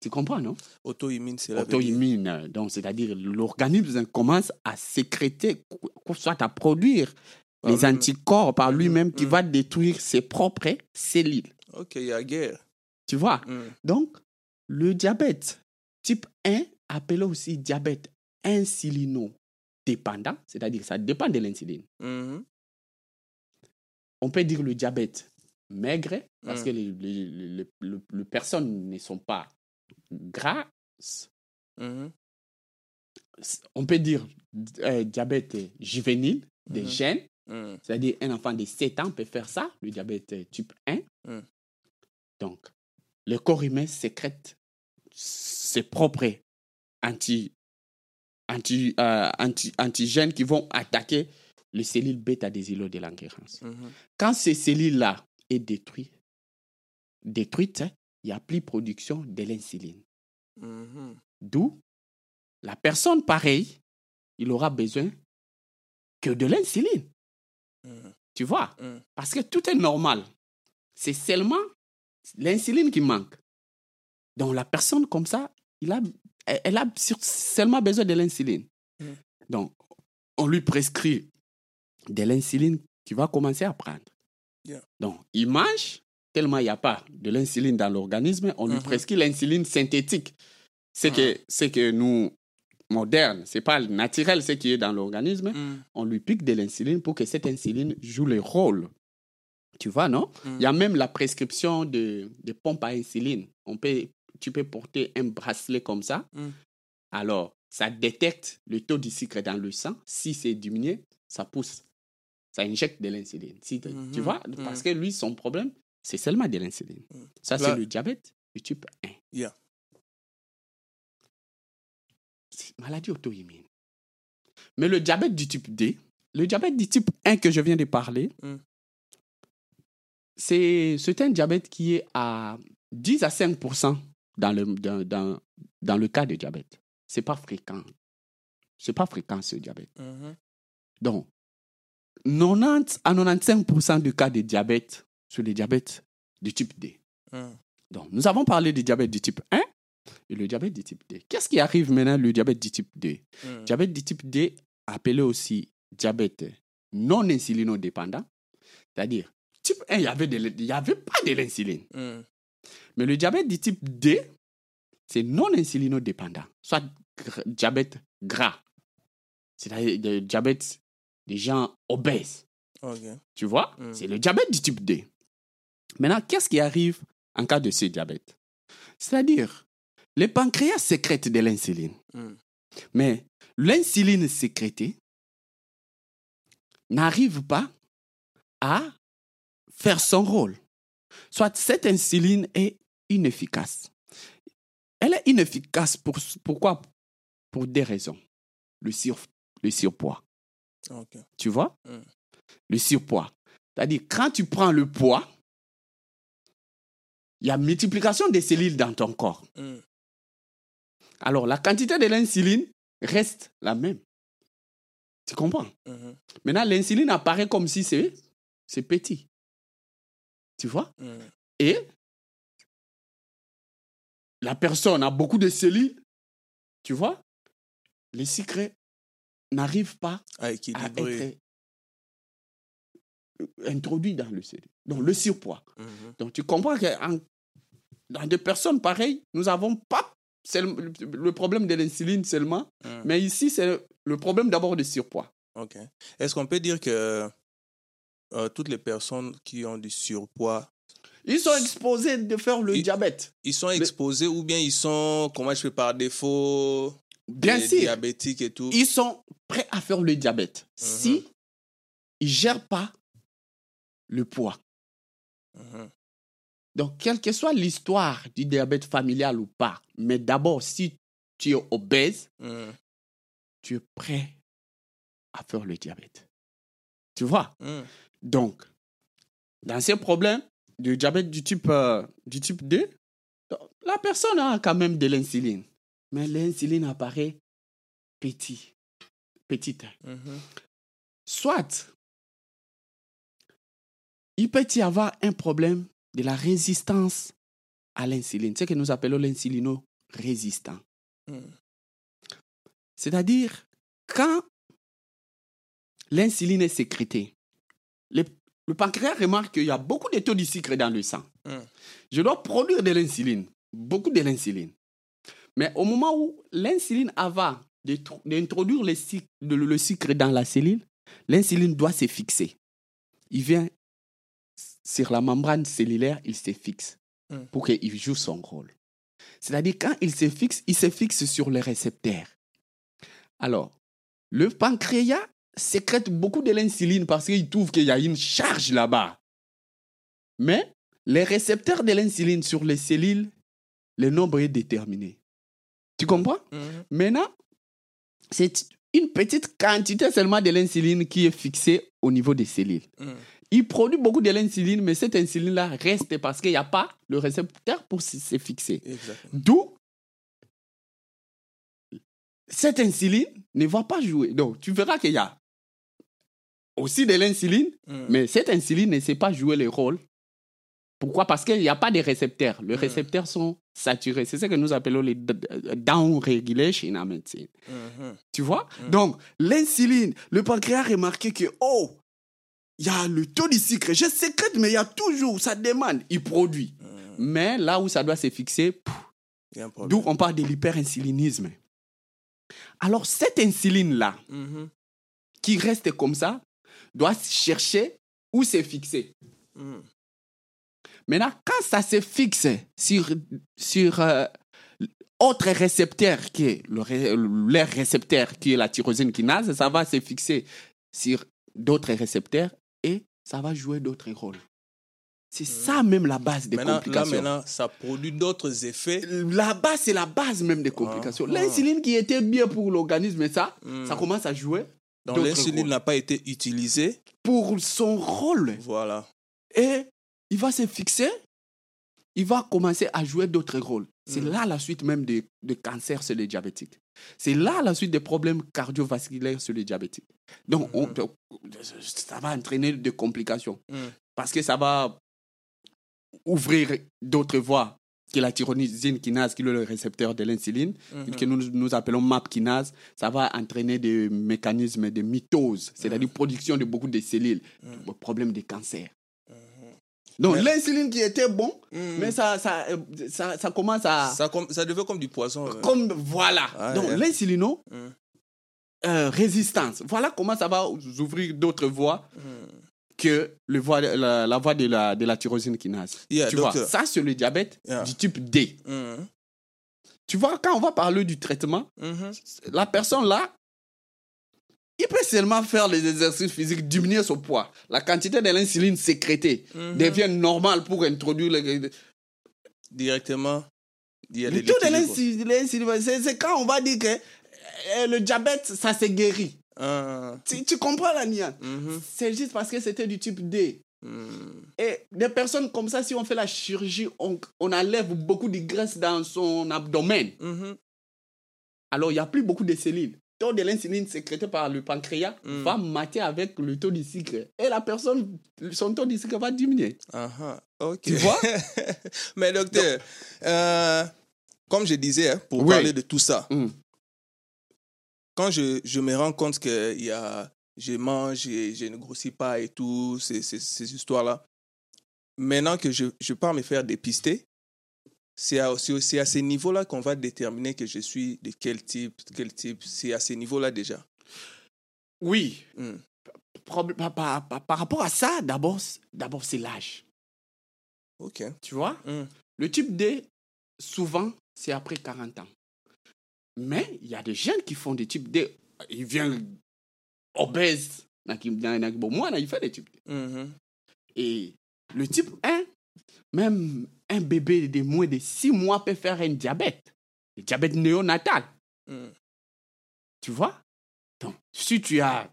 Tu comprends, non? Auto-immune, c'est la. Auto-immune. Donc, c'est-à-dire l'organisme commence à sécréter, soit à produire Par les anticorps par lui-même qui mhm. va détruire ses propres cellules. Ok, il y a guerre. Tu vois? Mhm. Donc, le diabète type 1, appelé aussi diabète insulino-dépendant, c'est-à-dire ça dépend de l'insuline. Mhm. On peut dire le diabète maigre, parce Mm. que les, les- les- les- personnes ne sont pas grasses. Mhm. On peut dire euh, diabète juvénile, des Mhm. gènes, Mhm. c'est-à-dire un enfant de 7 ans peut faire ça, le diabète type 1. Mm. Donc, le corps humain sécrète ses propres anti, anti, euh, anti- antigènes qui vont attaquer les cellules bêta des îlots de Langerhans. Mhm. Quand ces cellules-là est détruite, détruite, hein, il n'y a plus production de l'insuline. Mhm. D'où la personne pareille, il aura besoin que de l'insuline. Mhm. Tu vois? Mhm. Parce que tout est normal. C'est seulement l'insuline qui manque. Donc la personne comme ça, il a, elle a seulement besoin de l'insuline. Mhm. Donc on lui prescrit de l'insuline qu'il va commencer à prendre. Yeah. Donc il mange, tellement il n'y a pas de l'insuline dans l'organisme, on lui Mhm. prescrit l'insuline synthétique. C'est que, c'est que nous moderne, c'est pas naturel ce qui est dans l'organisme, Mm. on lui pique de l'insuline pour que cette insuline joue le rôle. Tu vois, non? Mm. Il y a même la prescription de, de pompes à insuline. On peut, tu peux porter un bracelet comme ça. Mm. Alors, ça détecte le taux de sucre dans le sang. Si c'est diminué, ça pousse. Ça injecte de l'insuline. Si, Tu Mhm. vois Mm. Parce que lui, son problème, c'est seulement de l'insuline. Mm. Ça, c'est le diabète du type 1. Yeah. C'est une maladie auto-immune. Mais le diabète du type D, le diabète du type 1 que je viens de parler, Mm. c'est un diabète qui est à 10 à 5 dans le, dans, dans, dans le cas de diabète. Ce n'est pas fréquent. Ce n'est pas fréquent ce diabète. Mhm. Donc, 90 à 95% du cas de diabète, c'est le diabète du type D. Mm. Donc, nous avons parlé du diabète du type 1 et le diabète du type D. Qu'est-ce qui arrive maintenant, le diabète du type D? Mm. Diabète du type D, appelé aussi diabète non insulinodépendant, c'est-à-dire, type 1, il n'y avait, avait pas de l'insuline. Mm. Mais le diabète du type D, c'est non insulinodépendant, soit gr- diabète gras, c'est-à-dire le diabète des gens obèses. Tu vois? Mm. C'est le diabète du type D. Maintenant, qu'est-ce qui arrive en cas de ce diabète? C'est-à-dire, le pancréas sécrète de l'insuline. Mm. Mais l'insuline sécrétée n'arrive pas à faire son rôle. Soit cette insuline est inefficace. Elle est inefficace pour, pourquoi? Pour des raisons. Le, sur, le surpoids. Ok. Tu vois? Mm. Le surpoids. C'est-à-dire, quand tu prends le poids, il y a multiplication des cellules dans ton corps. Mm. Alors, la quantité de l'insuline reste la même. Tu comprends? Mhm. Maintenant, l'insuline apparaît comme si c'est c'est petit. Tu vois? Mm. Et la personne a beaucoup de cellules. Tu vois? Les sucres n'arrivent pas À être introduits dans le cellule. Donc, le surpoids. Mhm. Donc, tu comprends que dans des personnes pareilles, nous n'avons pas le problème de l'insuline seulement, Mm. mais ici, c'est le problème d'abord du surpoids. Ok. Est-ce qu'on peut dire que euh, toutes les personnes qui ont du surpoids, Ils sont exposés de faire le diabète. ils sont exposés ou bien ils sont, comment je fais par défaut, Bien sûr, diabétiques et tout ils sont prêts à faire le diabète Mhm. si ils ne gèrent pas le poids. Mhm. Donc, quelle que soit l'histoire du diabète familial ou pas, mais d'abord, si tu es obèse, Mm. tu es prêt à faire le diabète. Tu vois? Donc, dans ces problèmes de diabète du type, euh, du type 2, la personne a quand même de l'insuline. Mais l'insuline apparaît petit, petite. Mhm. Soit, il peut y avoir un problème de la résistance à l'insuline, ce que nous appelons l'insulino-résistant. Mm. C'est-à-dire, quand l'insuline est sécrétée, le, le pancréas remarque qu'il y a beaucoup de taux de sucre dans le sang. Mm. Je dois produire de l'insuline, beaucoup de l'insuline. Mais au moment où l'insuline tr- d'introduire le, sucre dans la cellule, l'insuline doit se fixer. Il vient sur la membrane cellulaire, il se fixe Mm. pour qu'il joue son rôle. C'est-à-dire, quand il se fixe, il se fixe sur les récepteurs. Alors, le pancréas sécrète beaucoup de l'insuline parce qu'il trouve qu'il y a une charge là-bas. Mais les récepteurs de l'insuline sur les cellules, le nombre est déterminé. Tu comprends? Mhm. Maintenant, c'est une petite quantité seulement de l'insuline qui est fixée au niveau des cellules. Mm. Il produit beaucoup de l'insuline, mais cette insuline-là reste parce qu'il n'y a pas le récepteur pour se fixer. D'où cette insuline ne va pas jouer. Donc, tu verras qu'il y a aussi de l'insuline, Mm. mais cette insuline ne sait pas jouer le rôle. Pourquoi? Parce qu'il n'y a pas de récepteurs. Les Mm. récepteurs sont saturés. C'est ce que nous appelons les d- d- down regulation en médecine. Mhm. Tu vois? Mm. Donc, l'insuline, le pancréas a remarqué que, oh, il y a le taux de sucre. Je sécrète, mais il y a toujours, ça demande. Il produit. Mais là où ça doit se fixer, d'où on parle de l'hyperinsulinisme. Alors, cette insuline-là, Mhm. qui reste comme ça, doit chercher où se fixer. Mhm. Maintenant, quand ça se fixe sur, sur euh, autre récepteur qui est le, leur récepteur qui est la tyrosine kinase, ça va se fixer sur d'autres récepteurs et ça va jouer d'autres rôles. C'est ça même la base des Maintenant, là, complications. maintenant, ça produit d'autres effets. La base, c'est la base même des complications. Ah. L'insuline qui était bien pour l'organisme, ça, Mm. ça commence à jouer Donc, l'insuline n'a pas été utilisée. pour son rôle. Voilà. Et il va se fixer, il va commencer à jouer d'autres rôles. C'est Mm. là la suite même des de cancers chez les diabétiques. C'est là la suite des problèmes cardiovasculaires chez les diabétiques. Donc, on- ça va entraîner des complications. Mm. Parce que ça va ouvrir d'autres voies que la tyrosine kinase, qui est le récepteur de l'insuline, Mhm. que nous, nous appelons MAP kinase, ça va entraîner des mécanismes de mitose, c'est-à-dire production de beaucoup de cellules, Mhm. problème de cancer. Donc Mais- l'insuline qui était bon, Mhm. mais ça, ça, ça, ça commence à... Ça, com- ça devient comme du poison. euh. Comme, voilà. Ah, Donc ouais. l'insulino, Mhm. euh, résistance. Voilà comment ça va ouvrir d'autres voies Mhm. Que le voie, la, la voie de la, de la tyrosine kinase. Yeah, tu vois, ça c'est le diabète Yeah. du type D. Mhm. Tu vois, quand on va parler du traitement, Mhm. la personne là, il peut seulement faire les exercices physiques, diminuer son poids. La quantité de l'insuline sécrétée Mhm. devient normale pour introduire le, Directement, il y a le taux de l'insuline. c'est quand on va dire que euh, le diabète, ça s'est guéri. Ah. Tu, tu comprends la Mhm. C'est juste parce que c'était du type D. Mhm. Et des personnes comme ça, si on fait la chirurgie, on, on enlève beaucoup de graisse dans son abdomen. Mhm. Alors, il n'y a plus beaucoup de cellules. Le taux de l'insuline sécrété par le pancréas va mater avec le taux de sucre. Et la personne, son taux de sucre va diminuer. Aha, ok. Tu vois? Mais docteur, euh, comme je disais, hein, pour Oui. parler de tout ça, Mm. Quand je, je me rends compte que y a, je mange et je ne grossis pas et tout, ces, ces, ces histoires-là, maintenant que je, je pars me faire dépister, c'est à, c'est à ce niveau-là qu'on va déterminer que je suis de quel type, quel type. C'est à ce niveau-là déjà. Oui. Mm. Problème- Par, par- par- par rapport à ça, d'abord, d'abord c'est l'âge. Ok. Tu vois? Mm. Le type D, souvent, c'est après 40 ans. Mais il y a des jeunes qui font des types D. Ils viennent obèses. Bon, moi, il fait des types D. Mhm. Et le type 1, même un bébé de moins de 6 mois peut faire un diabète. Le diabète néonatal. Mm. Tu vois? Donc, si tu as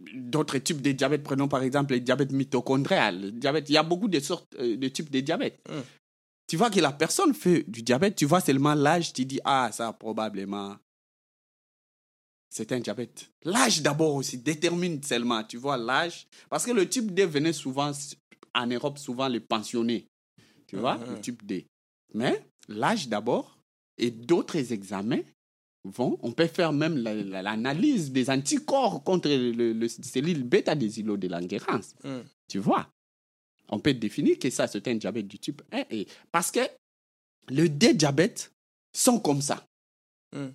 d'autres types de diabète, prenons par exemple le diabète mitochondrial, le diabète, il y a beaucoup de sortes euh, de types de diabète. Mm. Tu vois que la personne fait du diabète, tu vois seulement l'âge, tu dis, ah, ça probablement, c'est un diabète. L'âge d'abord aussi détermine seulement, tu vois, l'âge. Parce que le type D venait souvent, en Europe, souvent les pensionnés. Tu vois, Mhm. le type D. Mais l'âge d'abord et d'autres examens vont, on peut faire même la- la- l'analyse des anticorps contre le, le cellule bêta des îlots de Langerhans. Mm. Tu vois On peut définir que ça, c'est un diabète du type 1. Et parce que les deux diabètes sont comme ça. Mm.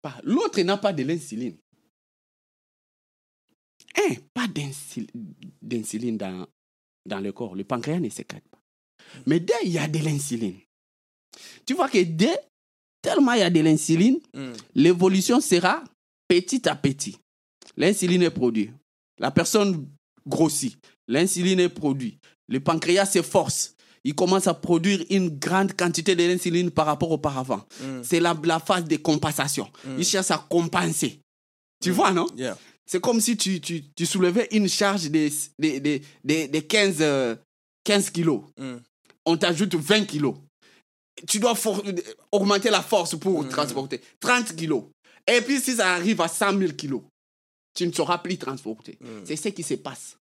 Pas- L'autre n'a pas de l'insuline. Un, pas d'insul- d'insuline dans, dans le corps. Le pancréas ne sécrète pas. Mais deux, il y a de l'insuline. Tu vois que deux, tellement il y a de l'insuline, Mm. l'évolution sera petit à petit. L'insuline est produite. La personne grossit. L'insuline est produite. Le pancréas s'efforce. Il commence à produire une grande quantité de l'insuline par rapport auparavant. Mm. C'est la, la phase de compensation. Mm. Il cherche à compenser. Tu vois, non? Yeah. C'est comme si tu, tu, tu soulevais une charge de, de, de, de, de 15, euh, 15 kilos. Mm. On t'ajoute 20 kilos. Tu dois augmenter la force pour Mm. transporter 30 kilos. Et puis si ça arrive à 100 000 kilos, tu ne sauras plus transporter. Mm. C'est ce qui se passe.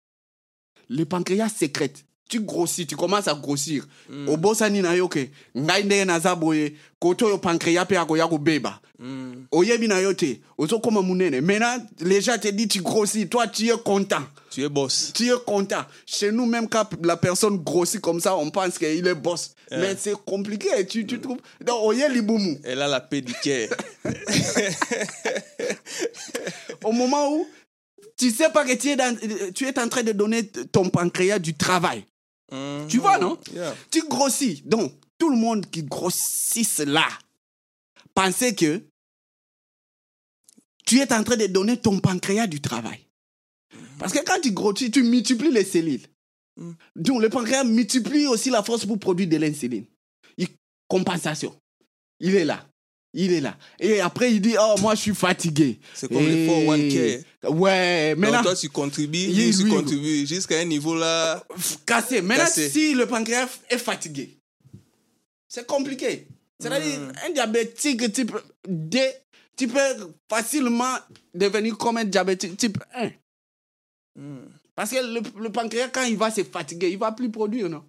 Le pancréas sécrète. Tu grossis, tu commences à grossir. Au bosani na yo ke, ngai ndenge naza boye, koto yo pancréas pe akoya kobeba. Mm. Oyebi na yo te, ozokoma munene. Maintenant, les gens te disent tu grossis, toi tu es content. Tu es boss. Tu es content. Chez nous, même quand la personne grossit comme ça, on pense qu'il est boss. Mais c'est compliqué, tu, tu trouves. Donc, oye libumu. Elle a la paix du cœur. Au moment où tu sais pas que tu es, dans- tu es en train de donner ton pancréas du travail. Mhm. Tu vois, non? Yeah. Tu grossis. Donc, tout le monde qui grossisse là, pensez que tu es en train de donner ton pancréas du travail. Parce que quand tu grossis, tu multiplies les cellules. Mm. Donc, le pancréas multiplie aussi la force pour produire de l'insuline. Compensation. Il est là. Il est là. Et après, il dit, oh, moi, je suis fatigué. C'est comme les Et- 401k. Ouais, Donc maintenant, toi, tu contribues, Il lui. contribue jusqu'à un niveau là. cassé. Maintenant, Cassé. si le pancréas est fatigué, c'est compliqué. C'est-à-dire, Mm. un diabétique type D, tu peux facilement devenir comme un diabétique type 1. Mm. Parce que le, le pancréas, quand il va se fatiguer, il va plus produire, non?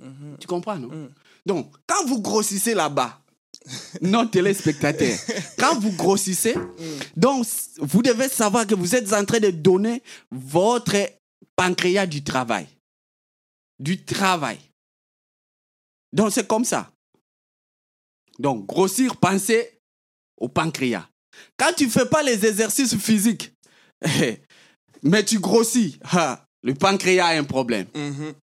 Mhm. Tu comprends, non? Donc, quand vous grossissez là-bas, non téléspectateurs, quand vous grossissez, donc vous devez savoir que vous êtes en train de donner votre pancréas du travail. Du travail. Donc, c'est comme ça. Donc, grossir, pensez au pancréas. Quand tu ne fais pas les exercices physiques, mais tu grossis, le pancréas a un problème. Mhm.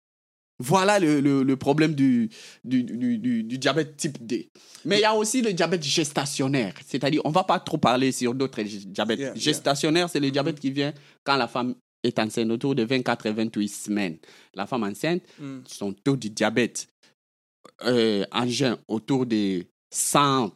Voilà le, le- le problème du, du, du- du- du diabète type D. Mais il y a aussi le diabète gestationnaire. C'est-à-dire, on ne va pas trop parler sur d'autres diabètes. Yeah, yeah. Gestationnaire, c'est le diabète qui vient quand la femme est enceinte, autour de 24 et 28 semaines. La femme enceinte, Mm. son taux de diabète euh, en jeun autour de 100,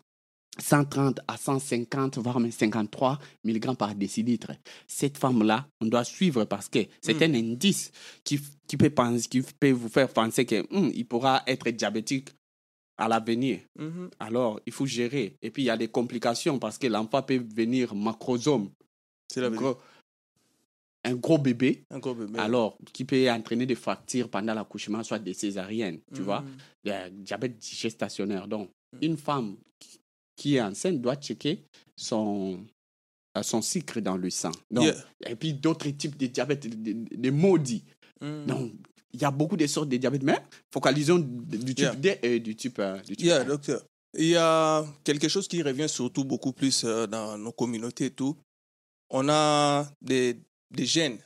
130 à 150, voire même 53 mg par décilitre. Cette femme-là, on doit suivre parce que c'est un indice qui, qui, peut penser, qui peut vous faire penser qu'il il pourra être diabétique à l'avenir. Mhm. Alors, il faut gérer. Et puis, il y a des complications parce que l'enfant peut venir macrosome, C'est la gros- un gros bébé, Encore bébé. alors qui peut entraîner des fractures pendant l'accouchement, soit des césariennes, tu Mhm. vois, le diabète gestationnaire. Donc, une femme qui- est enceinte doit checker son, euh, son sucre dans le sang. Donc, Yeah. Et puis d'autres types de diabète, des de, maudits. Mm. Donc, il y a beaucoup de sortes de diabète, mais focalisons du type Yeah. D et du type, euh, du type Yeah, 1. docteur. Il y a quelque chose qui revient surtout beaucoup plus euh, dans nos communautés et tout. On a des, des gènes.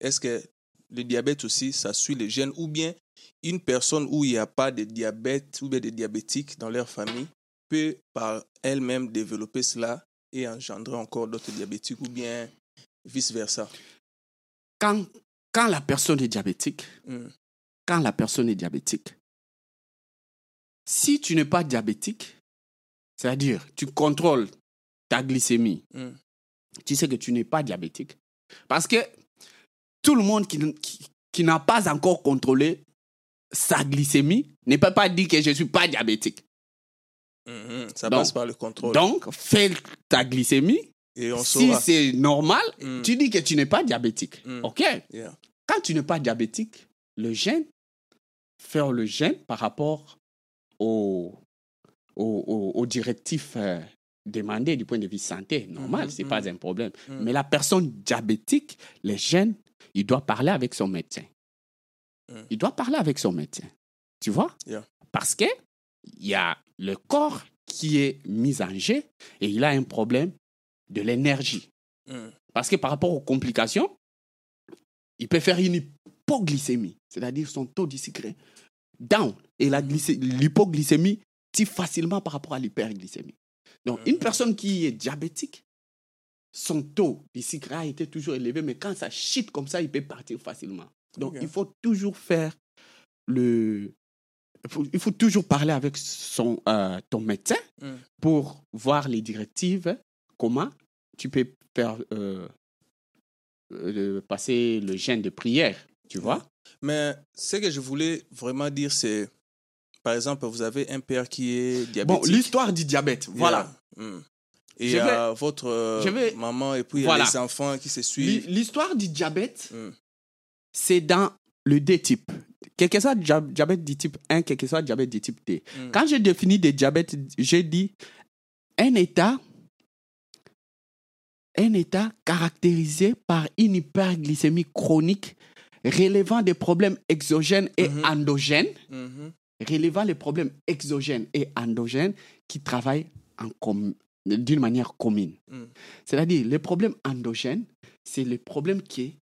Est-ce que le diabète aussi, ça suit les gènes ou bien une personne où il n'y a pas de diabète ou bien des diabétiques dans leur famille peut par elle-même développer cela et engendrer encore d'autres diabétiques ou bien vice-versa. Quand, quand la personne est diabétique, Mm. quand la personne est diabétique, si tu n'es pas diabétique, c'est-à-dire tu contrôles ta glycémie, Mm. tu sais que tu n'es pas diabétique. Parce que tout le monde qui, qui, qui n'a pas encore contrôlé sa glycémie ne peut pas dire que je ne suis pas diabétique. Mhm. Ça Donc- passe par le contrôle. Donc, fais ta glycémie. et on Si c'est normal, Mm. tu dis que tu n'es pas diabétique. Mm. OK Yeah. Quand tu n'es pas diabétique, le gène, faire le gène par rapport aux au, au, aux directifs euh, demandés du point de vue santé, normal, Mhm, c'est mhm. pas un problème. Mais la personne diabétique, les gènes, il doit parler avec son médecin. Il doit parler avec son médecin. Tu vois? Yeah. Parce que il y a le corps qui est mis en jeu et il a un problème de l'énergie. Mm. Parce que par rapport aux complications, il peut faire une hypoglycémie, c'est-à-dire son taux de sucre down. Et glycé- l'hypoglycémie tire facilement par rapport à l'hyperglycémie. Donc, une personne qui est diabétique, son taux de sucre a été toujours élevé, mais quand ça chute comme ça, il peut partir facilement. Donc, il faut toujours faire le. Il faut- Il faut toujours parler avec son, euh, ton médecin Mm. pour voir les directives, comment tu peux faire euh, euh, passer le gène de prière, tu vois. Mais ce que je voulais vraiment dire, c'est, par exemple, vous avez un père qui est Bon, diabétique. l'histoire du diabète, voilà. Yeah. Mm. Et Je votre je vais- maman et puis il y a les enfants qui se suivent. L'histoire du diabète, Mm. c'est dans le D type. Quel que soit dia- diabète du type 1, quel que soit diabète du type D. Mm. Quand j'ai défini des diabètes, j'ai dit un état, un état caractérisé par une hyperglycémie chronique relevant des problèmes exogènes et Mhm. endogènes, Mhm. relevant les problèmes exogènes et endogènes qui travaillent d'une manière commune. Mm. C'est-à-dire, les problèmes endogènes, c'est le problème qui est,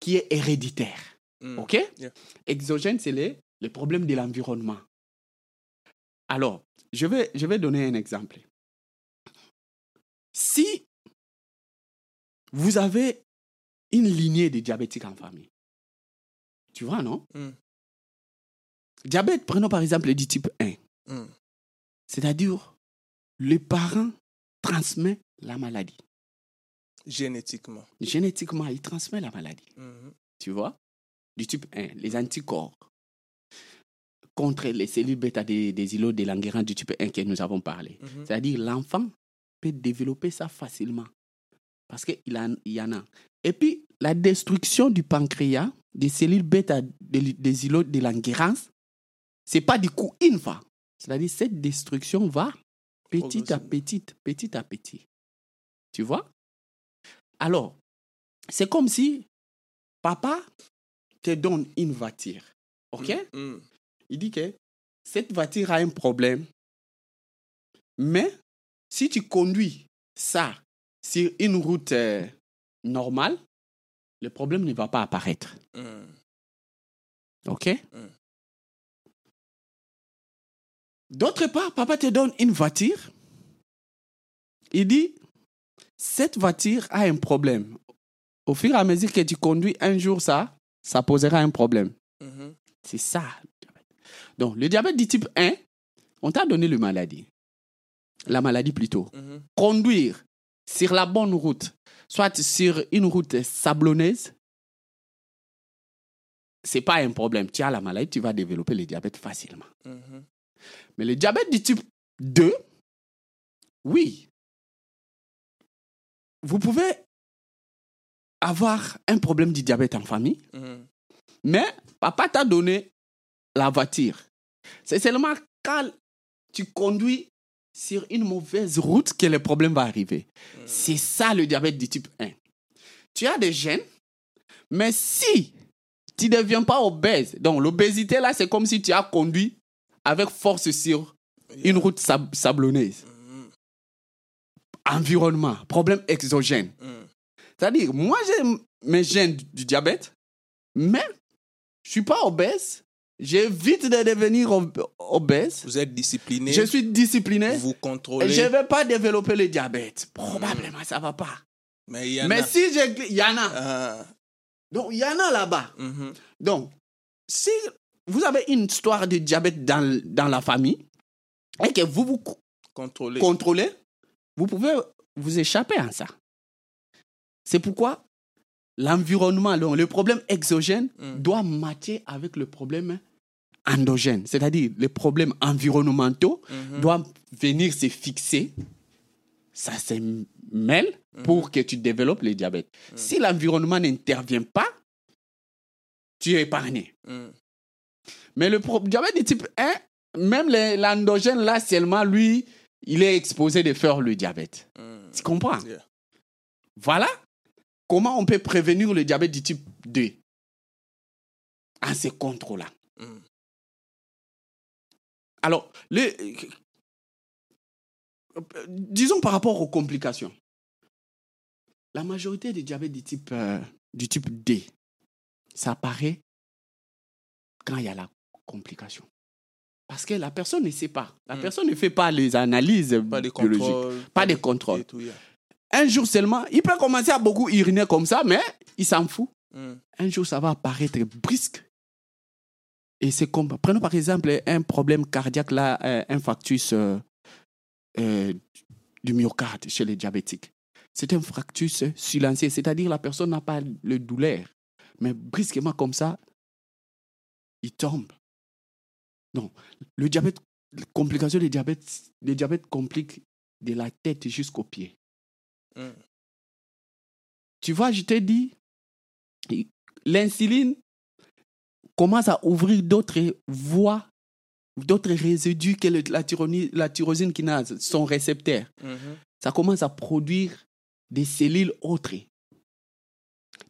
qui est héréditaire. Mm. OK? Yeah. Exogène, c'est les, les problèmes de l'environnement. Alors, je vais, je vais donner un exemple. Si vous avez une lignée de diabétiques en famille, tu vois, non? Mm. Diabète, prenons par exemple du type 1. Mm. C'est-à-dire, les parents transmettent la maladie. Génétiquement. Génétiquement, ils transmettent la maladie. Mhm. tu vois, du type 1, les anticorps contre les cellules bêta des, des îlots de Langerhans du type 1 que nous avons parlé. Mhm. C'est-à-dire l'enfant peut développer ça facilement parce qu'il y en a. Et puis, la destruction du pancréas des cellules bêta des, des îlots de Langerhans, ce n'est pas du coup une fois. C'est-à-dire cette destruction va petit à petit, petit à petit. Tu vois? Alors, c'est comme si papa te donne une voiture. OK? Mm. Il dit que cette voiture a un problème. Mais si tu conduis ça sur une route euh, normale, le problème ne va pas apparaître. Mm. OK? Mm. D'autre part, papa te donne une voiture. Il dit, cette voiture a un problème. Au fur et à mesure que tu conduis un jour ça, ça posera un problème. Mhm. C'est ça. Donc, le diabète du type 1, on t'a donné le maladie. La maladie plutôt. Mhm. Conduire sur la bonne route, soit sur une route sablonneuse, c'est pas un problème. Tu as la maladie, tu vas développer le diabète facilement. Mhm. Mais le diabète du type 2, oui. Vous pouvez avoir un problème du diabète en famille, Mhm. mais papa t'a donné la voiture. C'est seulement quand tu conduis sur une mauvaise route que le problème va arriver. C'est ça le diabète du type 1. Tu as des gènes, mais si tu ne deviens pas obèse, donc l'obésité là, c'est comme si tu as conduit avec force sur une route sab- sablonneuse. Mhm. Environnement, problème exogène. Mhm. C'est-à-dire, moi, j'ai mes gènes du diabète, mais je suis pas obèse. J'évite de devenir ob- obèse. Vous êtes discipliné. Je suis discipliné. Vous Et contrôlez. je ne vais pas développer le diabète. Probablement, ça va pas. Mais il y en Mais a. si j'ai... Il y en a. Ah. Donc, il y en a là-bas. Mhm. Donc, si vous avez une histoire de diabète dans, dans la famille et que vous vous co- Contrôlez. contrôlez, vous pouvez vous échapper à ça. C'est pourquoi l'environnement, le le problème exogène Mm. doit matcher avec le problème endogène. C'est-à-dire les problèmes environnementaux Mhm. doivent venir se fixer. Ça se mêle pour que tu développes le diabète. Si l'environnement n'intervient pas, tu es épargné. Mhm. Mais le diabète de type 1, même l'endogène, là, seulement, lui, il est exposé de faire le diabète. Tu comprends? Yeah. Voilà comment on peut prévenir le diabète du type 2 en se contrôlant. Mhm. Alors, le, disons par rapport aux complications. La majorité des diabètes du type, euh, du type D, ça apparaît quand il y a la complication. Parce que la personne ne sait pas. La Mm. personne ne fait pas les analyses Pas biologiques. Pas de contrôle. Un jour seulement, il peut commencer à beaucoup uriner comme ça, mais il s'en fout. Mhm. Un jour, ça va apparaître brusque. Et c'est comme, prenons par exemple un problème cardiaque, là, euh, infarctus euh, euh, du myocarde chez les diabétiques. C'est un fractus silencieux, c'est-à-dire la personne n'a pas le douleur, mais brusquement comme ça, il tombe. Non, le diabète, la complication du diabète, le diabète complique de la tête jusqu'aux pieds. Mhm. Tu vois, je t'ai dit, l'insuline commence à ouvrir d'autres voies, d'autres résidus que la, tyroni- la tyrosine kinase, son récepteur. Mhm. Ça commence à produire des cellules autres.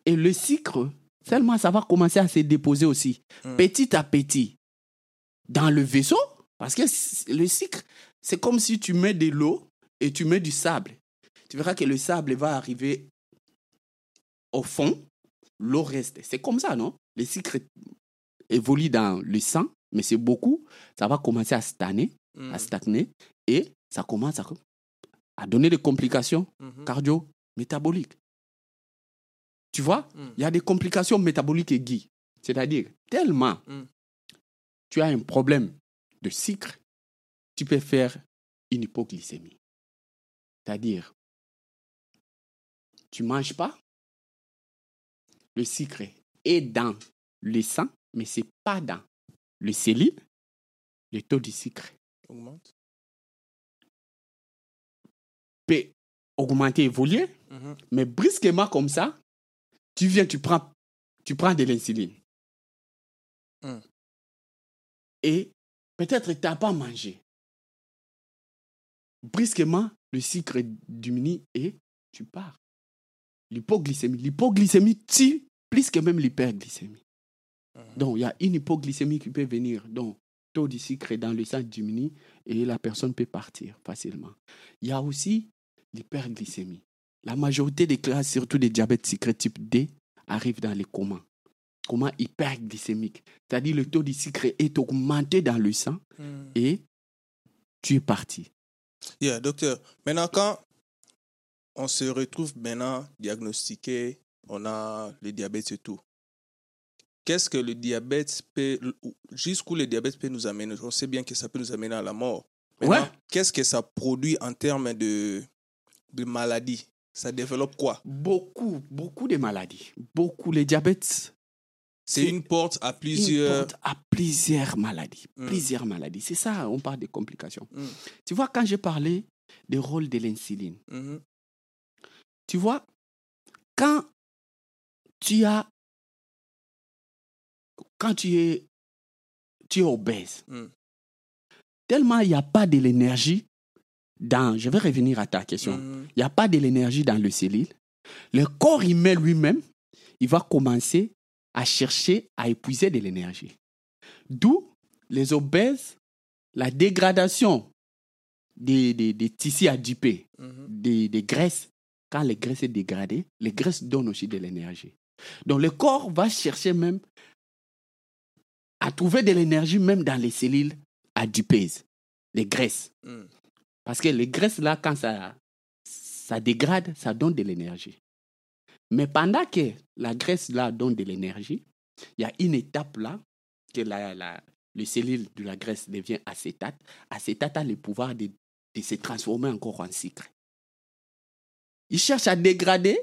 Et le sucre, seulement ça va commencer à se déposer aussi, Mm. petit à petit, dans le vaisseau. Parce que le sucre, c'est comme si tu mets de l'eau et tu mets du sable. Tu verras que le sable va arriver au fond, l'eau reste. C'est comme ça, non? Le sucre évolue dans le sang, mais c'est beaucoup. Ça va commencer à stagner, Mm. à stagner, et ça commence à, à donner des complications Mhm. cardio-métaboliques. Tu vois, Mm. il y a des complications métaboliques aiguës. C'est-à-dire, tellement Mm. tu as un problème de sucre, tu peux faire une hypoglycémie. C'est-à-dire, tu ne manges pas, le sucre est dans le sang, mais ce n'est pas dans le cellule, le taux de sucre Augmente. peut augmenter, évoluer, Mhm. mais brusquement comme ça, tu viens, tu prends, tu prends de l'insuline. Mm. Et peut-être tu n'as pas mangé. Brusquement, le sucre diminue et tu pars. L'hypoglycémie. L'hypoglycémie tue plus que même l'hyperglycémie. Mhm. Donc, il y a une hypoglycémie qui peut venir. Donc, le taux de sucre dans le sang diminue et la personne peut partir facilement. Il y a aussi l'hyperglycémie. La majorité des cas, surtout des diabètes sucrés type D, arrivent dans les comas. Coma hyperglycémique. C'est-à-dire le taux de sucre est augmenté dans le sang Mm. et tu es parti. Yeah, docteur. Maintenant, quand on se retrouve maintenant diagnostiqué, on a le diabète et tout. Qu'est-ce que le diabète peut, jusqu'où le diabète peut nous amener? On sait bien que ça peut nous amener à la mort. Maintenant, Ouais. Qu'est-ce que ça produit en termes de, de maladies Ça développe quoi? Beaucoup, beaucoup de maladies. Beaucoup. Les diabètes C'est une porte à plusieurs. porte à plusieurs maladies. Mm. Plusieurs maladies. C'est ça, on parle de complications. Mm. Tu vois, quand j'ai parlé du rôle de l'insuline, Mhm. Tu vois, quand tu as. Quand tu es, tu es obèse, Mm. tellement il n'y a pas de l'énergie dans. Je vais revenir à ta question. Mhm. il n'y a pas de l'énergie dans le cellule, le corps humain lui-même, il va commencer à chercher à épuiser de l'énergie. D'où les obèses, la dégradation des, des, des tissus adipés, Mhm. des, des graisses. Quand les graisses sont dégradées, les graisses donnent aussi de l'énergie. Donc le corps va chercher même à trouver de l'énergie même dans les cellules adipeuses, les graisses. Mm. Parce que les graisses, là, quand ça, ça dégrade, ça donne de l'énergie. Mais pendant que la graisse, là, donne de l'énergie, il y a une étape là, que la, la, les cellules de la graisse devient acétate. Acétate a le pouvoir de, de se transformer encore en sucre. Il cherche à dégrader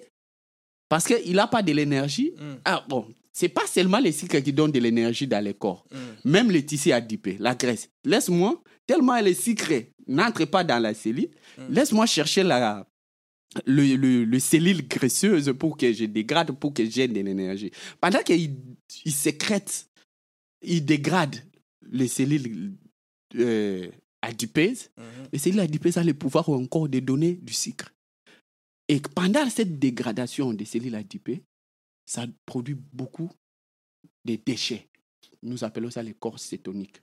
parce qu'il n'a pas de l'énergie. Mm. Ah bon, c'est pas seulement les sucres qui donnent de l'énergie dans le corps. Mm. Même les tissus adipés, la graisse. Laisse-moi, tellement les sucres n'entrent pas dans la cellule, Mm. laisse-moi chercher la, le, le, le cellule graisseuse pour que je dégrade, pour que j'ai de l'énergie. Pendant qu'il il sécrète, il dégrade les cellules euh, adipeuses, Mhm. les cellules adipeuses ont le pouvoir encore de donner du sucre. Et pendant cette dégradation des cellules adipeuses, ça produit beaucoup de déchets. Nous appelons ça les corps cétoniques.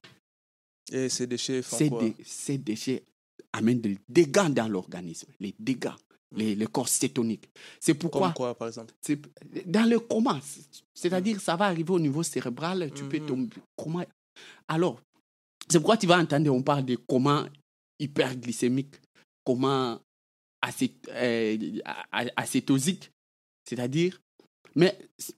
Et ces déchets font Ces, quoi? dé- ces déchets amènent des dégâts dans l'organisme, les dégâts, les, les corps cétoniques. C'est pourquoi, Comme quoi, par exemple? dans le coma, c'est- c'est-à-dire ça va arriver au niveau cérébral, tu peux Mhm. tomber. Coma. Alors, c'est pourquoi tu vas entendre, on parle de coma hyperglycémique, coma acétosique, c'est-à-dire. Mais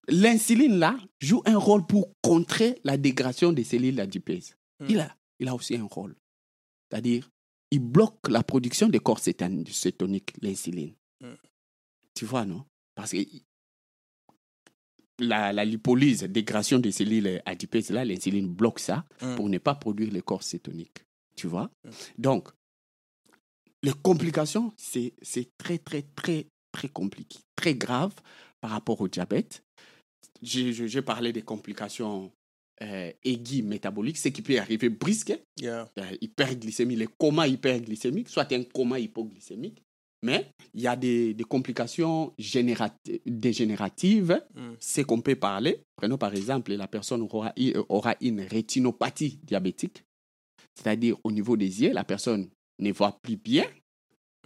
l'insuline, là, joue un rôle pour contrer la dégradation des cellules adipeuses. Mm. Il, a, il a aussi un rôle. C'est-à-dire, il bloque la production des corps cétoniques, l'insuline. Mm. Tu vois, non? Parce que la, la lipolyse, dégradation des cellules adipeuses, là, l'insuline bloque ça Mm. pour ne pas produire les corps cétoniques. Tu vois? Donc, les complications, c'est c'est très, très, très, très compliqué, très grave par rapport au diabète. J'ai parlé des complications euh, aiguë métabolique, ce qui peut arriver brisque, Yeah. euh, hyperglycémie, les comas hyperglycémiques, soit un coma hypoglycémique. Mais il y a des, des complications générati- dégénératives, Mm. c'est qu'on peut parler. Prenons par exemple, la personne aura, aura une rétinopathie diabétique, c'est-à-dire au niveau des yeux, la personne ne voit plus bien,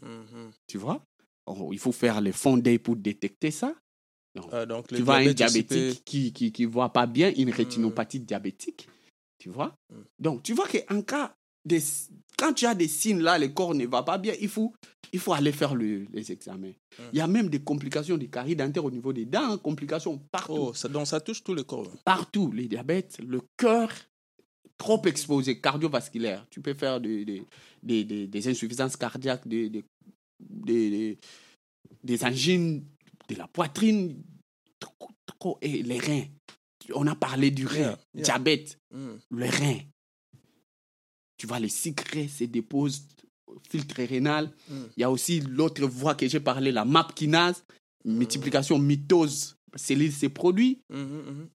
Mhm. tu vois? Oh, Il faut faire le fond d'œil pour détecter ça. Ah, donc, le tu vois un diabétique qui qui, qui voit pas bien, une rétinopathie diabétique, tu vois? Mm. Donc, tu vois qu'en cas des, quand tu as des signes là, le corps ne va pas bien, il faut, il faut aller faire le- les examens. Mm. Il y a même des complications des caries dentaires au niveau des dents, hein, complications partout. Oh, ça, donc ça touche tous les corps. Partout, les diabètes, le cœur trop exposé, cardiovasculaire. Tu peux faire des, des, des, des- des insuffisances cardiaques, des, des, angines de la poitrine, trop- trop- et les reins. On a parlé du rein, Yeah, yeah. diabète, Mm. le rein. Tu vois, les sucres se déposent au filtre rénal. Mm. Il y a aussi l'autre voie que j'ai parlé, la MAP kinase, multiplication mitose, cellule se produit. Mhm, mhm.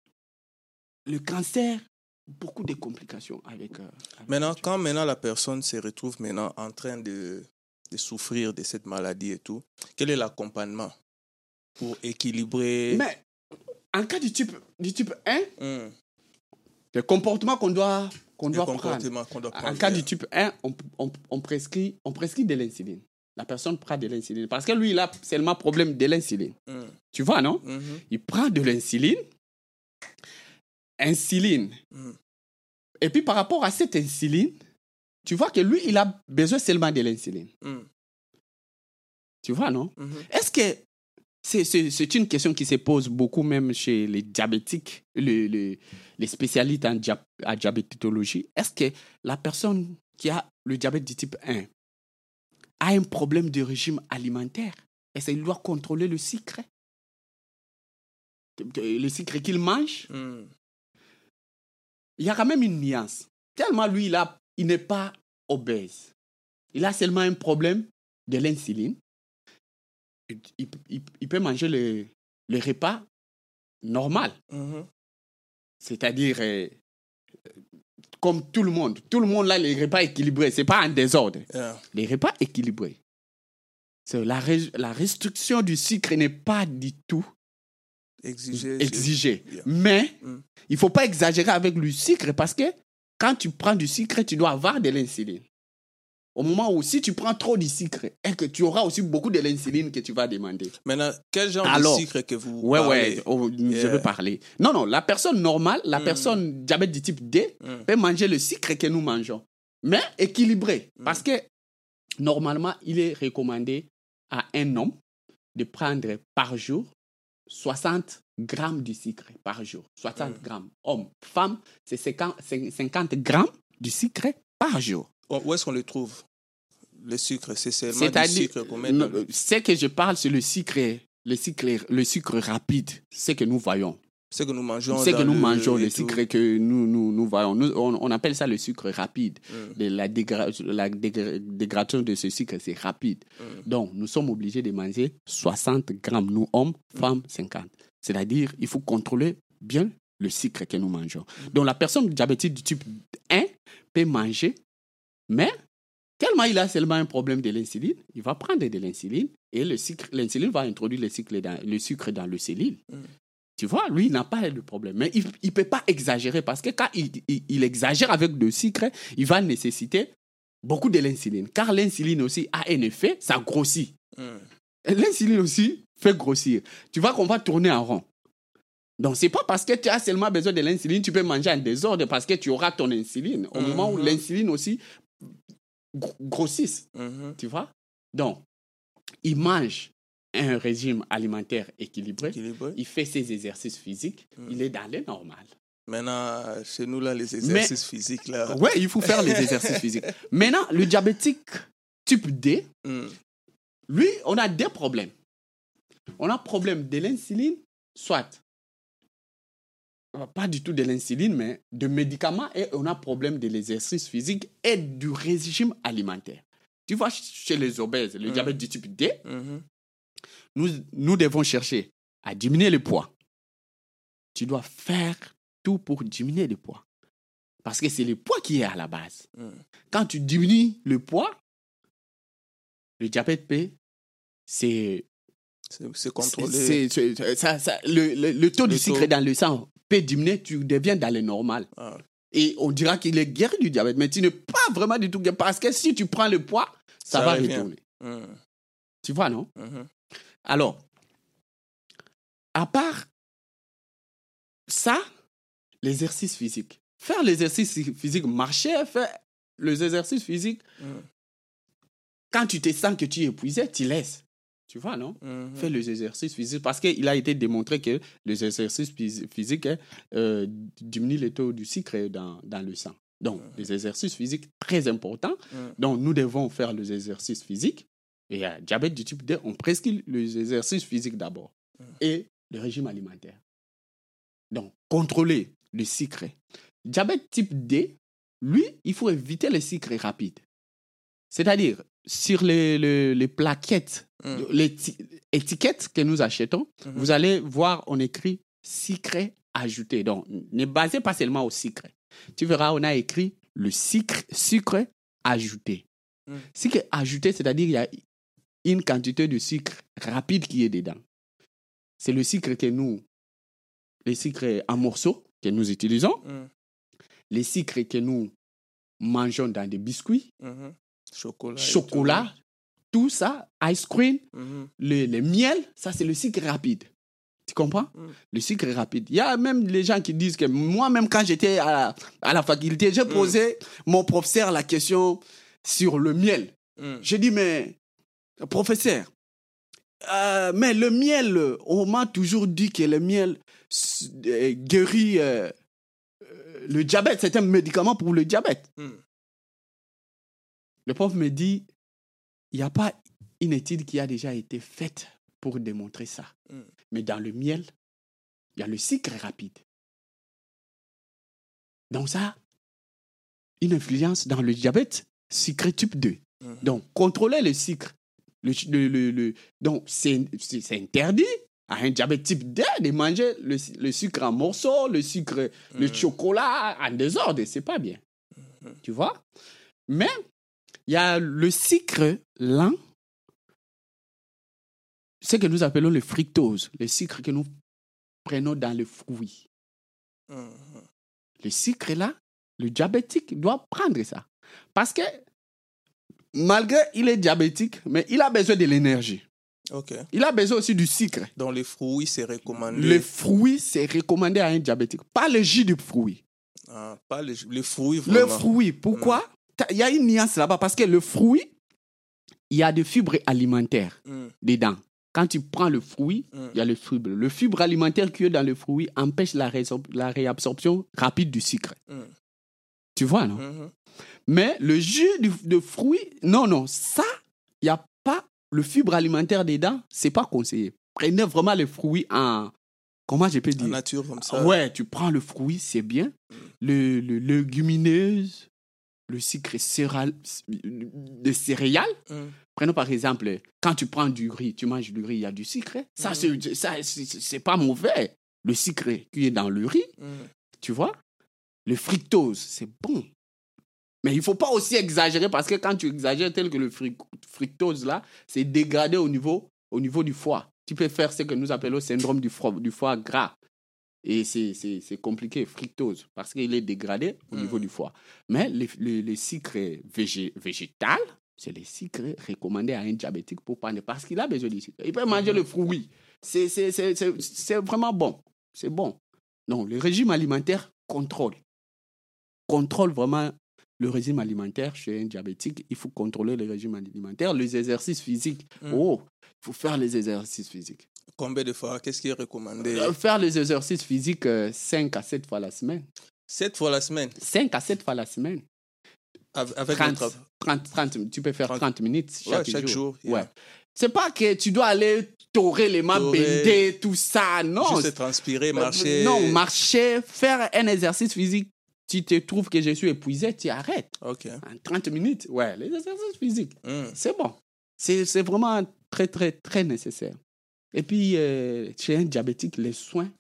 Le cancer, beaucoup de complications avec. euh, avec Maintenant, quand maintenant la personne se retrouve maintenant en train de, de souffrir de cette maladie et tout, quel est l'accompagnement pour équilibrer Mais en cas du type, du type 1, Mm. le comportement qu'on doit, qu'on doit prendre. doit En cas du type 1, on, on, on prescrit, on prescrit de l'insuline. La personne prend de l'insuline. Parce que lui, il a seulement problème de l'insuline. Mm. Tu vois, non? Mhm. Il prend de l'insuline. Insuline. Mm. Et puis par rapport à cette insuline, tu vois que lui, il a besoin seulement de l'insuline. Mm. Tu vois, non? Mhm. Est-ce que c'est, c'est, c'est une question qui se pose beaucoup même chez les diabétiques, le- le- les spécialistes en, dia- en diabétologie? Est-ce que la personne qui a le diabète du type 1 a un problème de régime alimentaire Est-ce qu'il doit contrôler le sucre? Le sucre qu'il mange? Mm. Il y a quand même une nuance. Tellement lui, il, a, il n'est pas obèse. Il a seulement un problème de l'insuline. Il, il- il- il peut manger le, le repas normal, Mhm. c'est-à-dire euh, comme tout le monde. Tout le monde a les repas équilibrés. Ce n'est pas en désordre. Yeah. Les repas équilibrés. C'est la, ré- la restriction du sucre n'est pas du tout Exiger. Yeah. Mais Mm. il ne faut pas exagérer avec le sucre parce que quand tu prends du sucre, tu dois avoir de l'insuline. Au moment où si tu prends trop de sucre, et que tu auras aussi beaucoup de l'insuline que tu vas demander? Maintenant, quel genre Alors, de sucre que vous Ouais, parlez? ouais, oh, je Yeah. veux parler. Non, non, la personne normale, la Mm. personne diabète du type D, Mm. peut manger le sucre que nous mangeons, mais équilibré. Parce que normalement, il est recommandé à un homme de prendre par jour 60 grammes de sucre par jour. 60 Mm. grammes. Homme, femme, c'est 50, 50 grammes de sucre par jour. Où est-ce qu'on le trouve Le sucre, c'est seulement du sucre qu'on met non, dans le- ce que je parle, c'est le sucre, le sucre, le sucre rapide, ce que nous voyons. Ce que nous mangeons. C'est que nous le- mangeons, le sucre que nous, nous, nous voyons. Nous, on, on appelle ça le sucre rapide. Mm. La, dégra- la dégra- dégradation de ce sucre, c'est rapide. Mm. Donc, nous sommes obligés de manger 60 grammes, nous hommes, femmes, 50. C'est-à-dire, il faut contrôler bien le sucre que nous mangeons. Donc, la personne diabétique du type 1 peut manger, mais tellement il a seulement un problème de l'insuline, il va prendre de l'insuline et le sucre- l'insuline va introduire le sucre dans le, sucre dans le cellule. Mm. Tu vois, lui, il n'a pas de problème. Mais il ne peut pas exagérer parce que quand il, il- il exagère avec le sucre, il va nécessiter beaucoup de l'insuline. Car l'insuline aussi a un effet, ça grossit. Mm. Et L'insuline aussi fait grossir. Tu vois qu'on va tourner en rond. Donc, c'est pas parce que tu as seulement besoin de l'insuline, tu peux manger en désordre parce que tu auras ton insuline. Au moment où Mhm. l'insuline aussi gr- grossisse, Mhm. tu vois? Donc, il mange un régime alimentaire équilibré, Équilibré. il fait ses exercices physiques, Mm. il est dans le normal. Maintenant, chez nous, là, les exercices physiques, là. Ouais, il faut faire les exercices physiques. Maintenant, le diabétique type D, Mm. lui, on a deux problèmes. On a problème de l'insuline, soit euh, pas du tout de l'insuline, mais de médicaments, et on a problème de l'exercice physique et du régime alimentaire. Tu vois, chez les obèses, le Mm. diabète du type D. nous, nous devons chercher à diminuer le poids. Tu dois faire tout pour diminuer le poids. Parce que c'est le poids qui est à la base. Mm. Quand tu diminues le poids, le diabète P, c'est C'est contrôlé. c'est- c'est- c'est- ça- ça- le, le- le taux Le de sucre taux. dans le sang peut diminuer, tu deviens dans le normal. Ah, Et on dira qu'il est guéri du diabète, mais tu n'es pas vraiment du tout guéri parce que si tu prends le poids, ça, Ça va revient. retourner. mm, Tu vois, non? Mhm. Alors, à part ça, l'exercice physique. Faire l'exercice physique, marcher, faire les exercices physiques, Mm. quand tu te sens que tu es épuisé, tu laisses. Tu vois, non? Mhm. Fais les exercices physiques parce qu'il a été démontré que les exercices phys- physiques euh, diminuent le taux du sucre dans, dans le sang. Donc, les exercices physiques, très importants. Mm. Donc, nous devons faire les exercices physiques. Et à diabète du type 2, on prescrit les exercices physiques d'abord. Mm. Et le régime alimentaire. Donc, contrôler le sucre. Diabète type D, lui, il faut éviter les sucres rapides. C'est-à-dire, sur les, les- les plaquettes, Mm. les ti- étiquettes que nous achetons, Mhm. vous allez voir, on écrit sucre ajouté. Donc, ne basez pas seulement au sucre. Tu verras, on a écrit le sucre, sucre ajouté. Mm. Sucre ajouté, c'est-à-dire il y a une quantité de sucre rapide qui est dedans. C'est le sucre que nous, les sucres en morceaux que nous utilisons, Mm. les sucres que nous mangeons dans des biscuits, Mhm. Chocolat. chocolat, tout ça, ice cream. Mhm. le, le miel, ça c'est le sucre rapide. Tu comprends? Mm. Le sucre rapide. Il y a même les gens qui disent que moi-même, quand j'étais à, la- à la faculté, Mm. j'ai posé mon professeur la question sur le miel. Mm. J'ai dit, mais professeur, euh, mais le miel, on m'a toujours dit que le miel euh, guérit euh, le diabète. C'est un médicament pour le diabète. Mm. Le prof me dit, il n'y a pas une étude qui a déjà été faite pour démontrer ça. Mm. Mais dans le miel, il y a le sucre rapide. Donc ça, une influence dans le diabète sucre type 2. Mhm. Donc, contrôler le sucre. Le, le- le- donc, c'est interdit à un diabète type 2 de manger le, le sucre en morceaux, le sucre, le Mhm. chocolat en désordre. C'est pas bien. Mhm. Tu vois? Mais il y a le sucre lent, ce que nous appelons le fructose, le sucre que nous prenons dans le fruit. Mhm. Le sucre là, le diabétique doit prendre ça. Parce que malgré il est diabétique, mais il a besoin de l'énergie. Ok. Il a besoin aussi du sucre. Dans les fruits, c'est recommandé. Le fruit, c'est recommandé à un diabétique. Pas le jus de fruit. Ah, pas les, les fruits, Le vraiment. fruit, pourquoi? T'as- Il y a une nuance là-bas parce que le fruit, il y a des fibres alimentaires Mm. dedans. Quand tu prends le fruit, Mm. il y a le fibre. Le fibre alimentaire qui est dans le fruit empêche la, réabsorption rapide du sucre. Mm. Tu vois, non? Mhm. Mais le jus de, de fruit, non, non, ça, il n'y a pas le fibre alimentaire dedans, c'est pas conseillé. Prenez vraiment le fruit en. Comment je peux En dire? nature, comme ça. Ouais, tu prends le fruit, c'est bien. Le, le légumineuse, le sucre céréal, de céréales. Mm. Prenons par exemple, quand tu prends du riz, tu manges du riz, il y a du sucre. Ça, Mm. c'est- ça, c'est c'est pas mauvais. Le sucre qui est dans le riz, Mm. tu vois? Le fructose, c'est bon. Mais il ne faut pas aussi exagérer parce que quand tu exagères tel que le fructose là, c'est dégradé au niveau, au niveau du foie. Tu peux faire ce que nous appelons le syndrome du foie, du foie gras. Et c'est- compliqué, fructose, parce qu'il est dégradé au Mm. niveau du foie. Mais les, les, les sucres végé- végétal, c'est les sucres recommandés à un diabétique pour prendre, parce qu'il a besoin de sucre. Il peut manger le fruit. C'est vraiment bon. C'est bon. Donc, le régime alimentaire contrôle. Contrôle vraiment le régime alimentaire chez un diabétique. Il faut contrôler le régime alimentaire. Les exercices physiques. Mm. Oh, il faut faire les exercices physiques. Combien de fois Qu'est-ce qui est recommandé? Euh, Faire les exercices physiques 5 à 7 fois la semaine. Sept fois la semaine? 5 à 7 fois la semaine. Av- Avec 30, votre... 30, 30, tu peux faire 30 30 minutes Ouais, chaque, chaque jour. jour, yeah. Ouais. C'est pas que tu dois aller torer les mains, bender, tout ça. Non. Juste transpirer, marcher. Euh, Non, marcher, faire un exercice physique. Tu te trouves que je suis épuisé, tu arrêtes. En 30 minutes, ouais, les exercices physiques, Mm. c'est bon. C'est vraiment très, très, très nécessaire. Et puis, euh, chez un diabétique, les soins,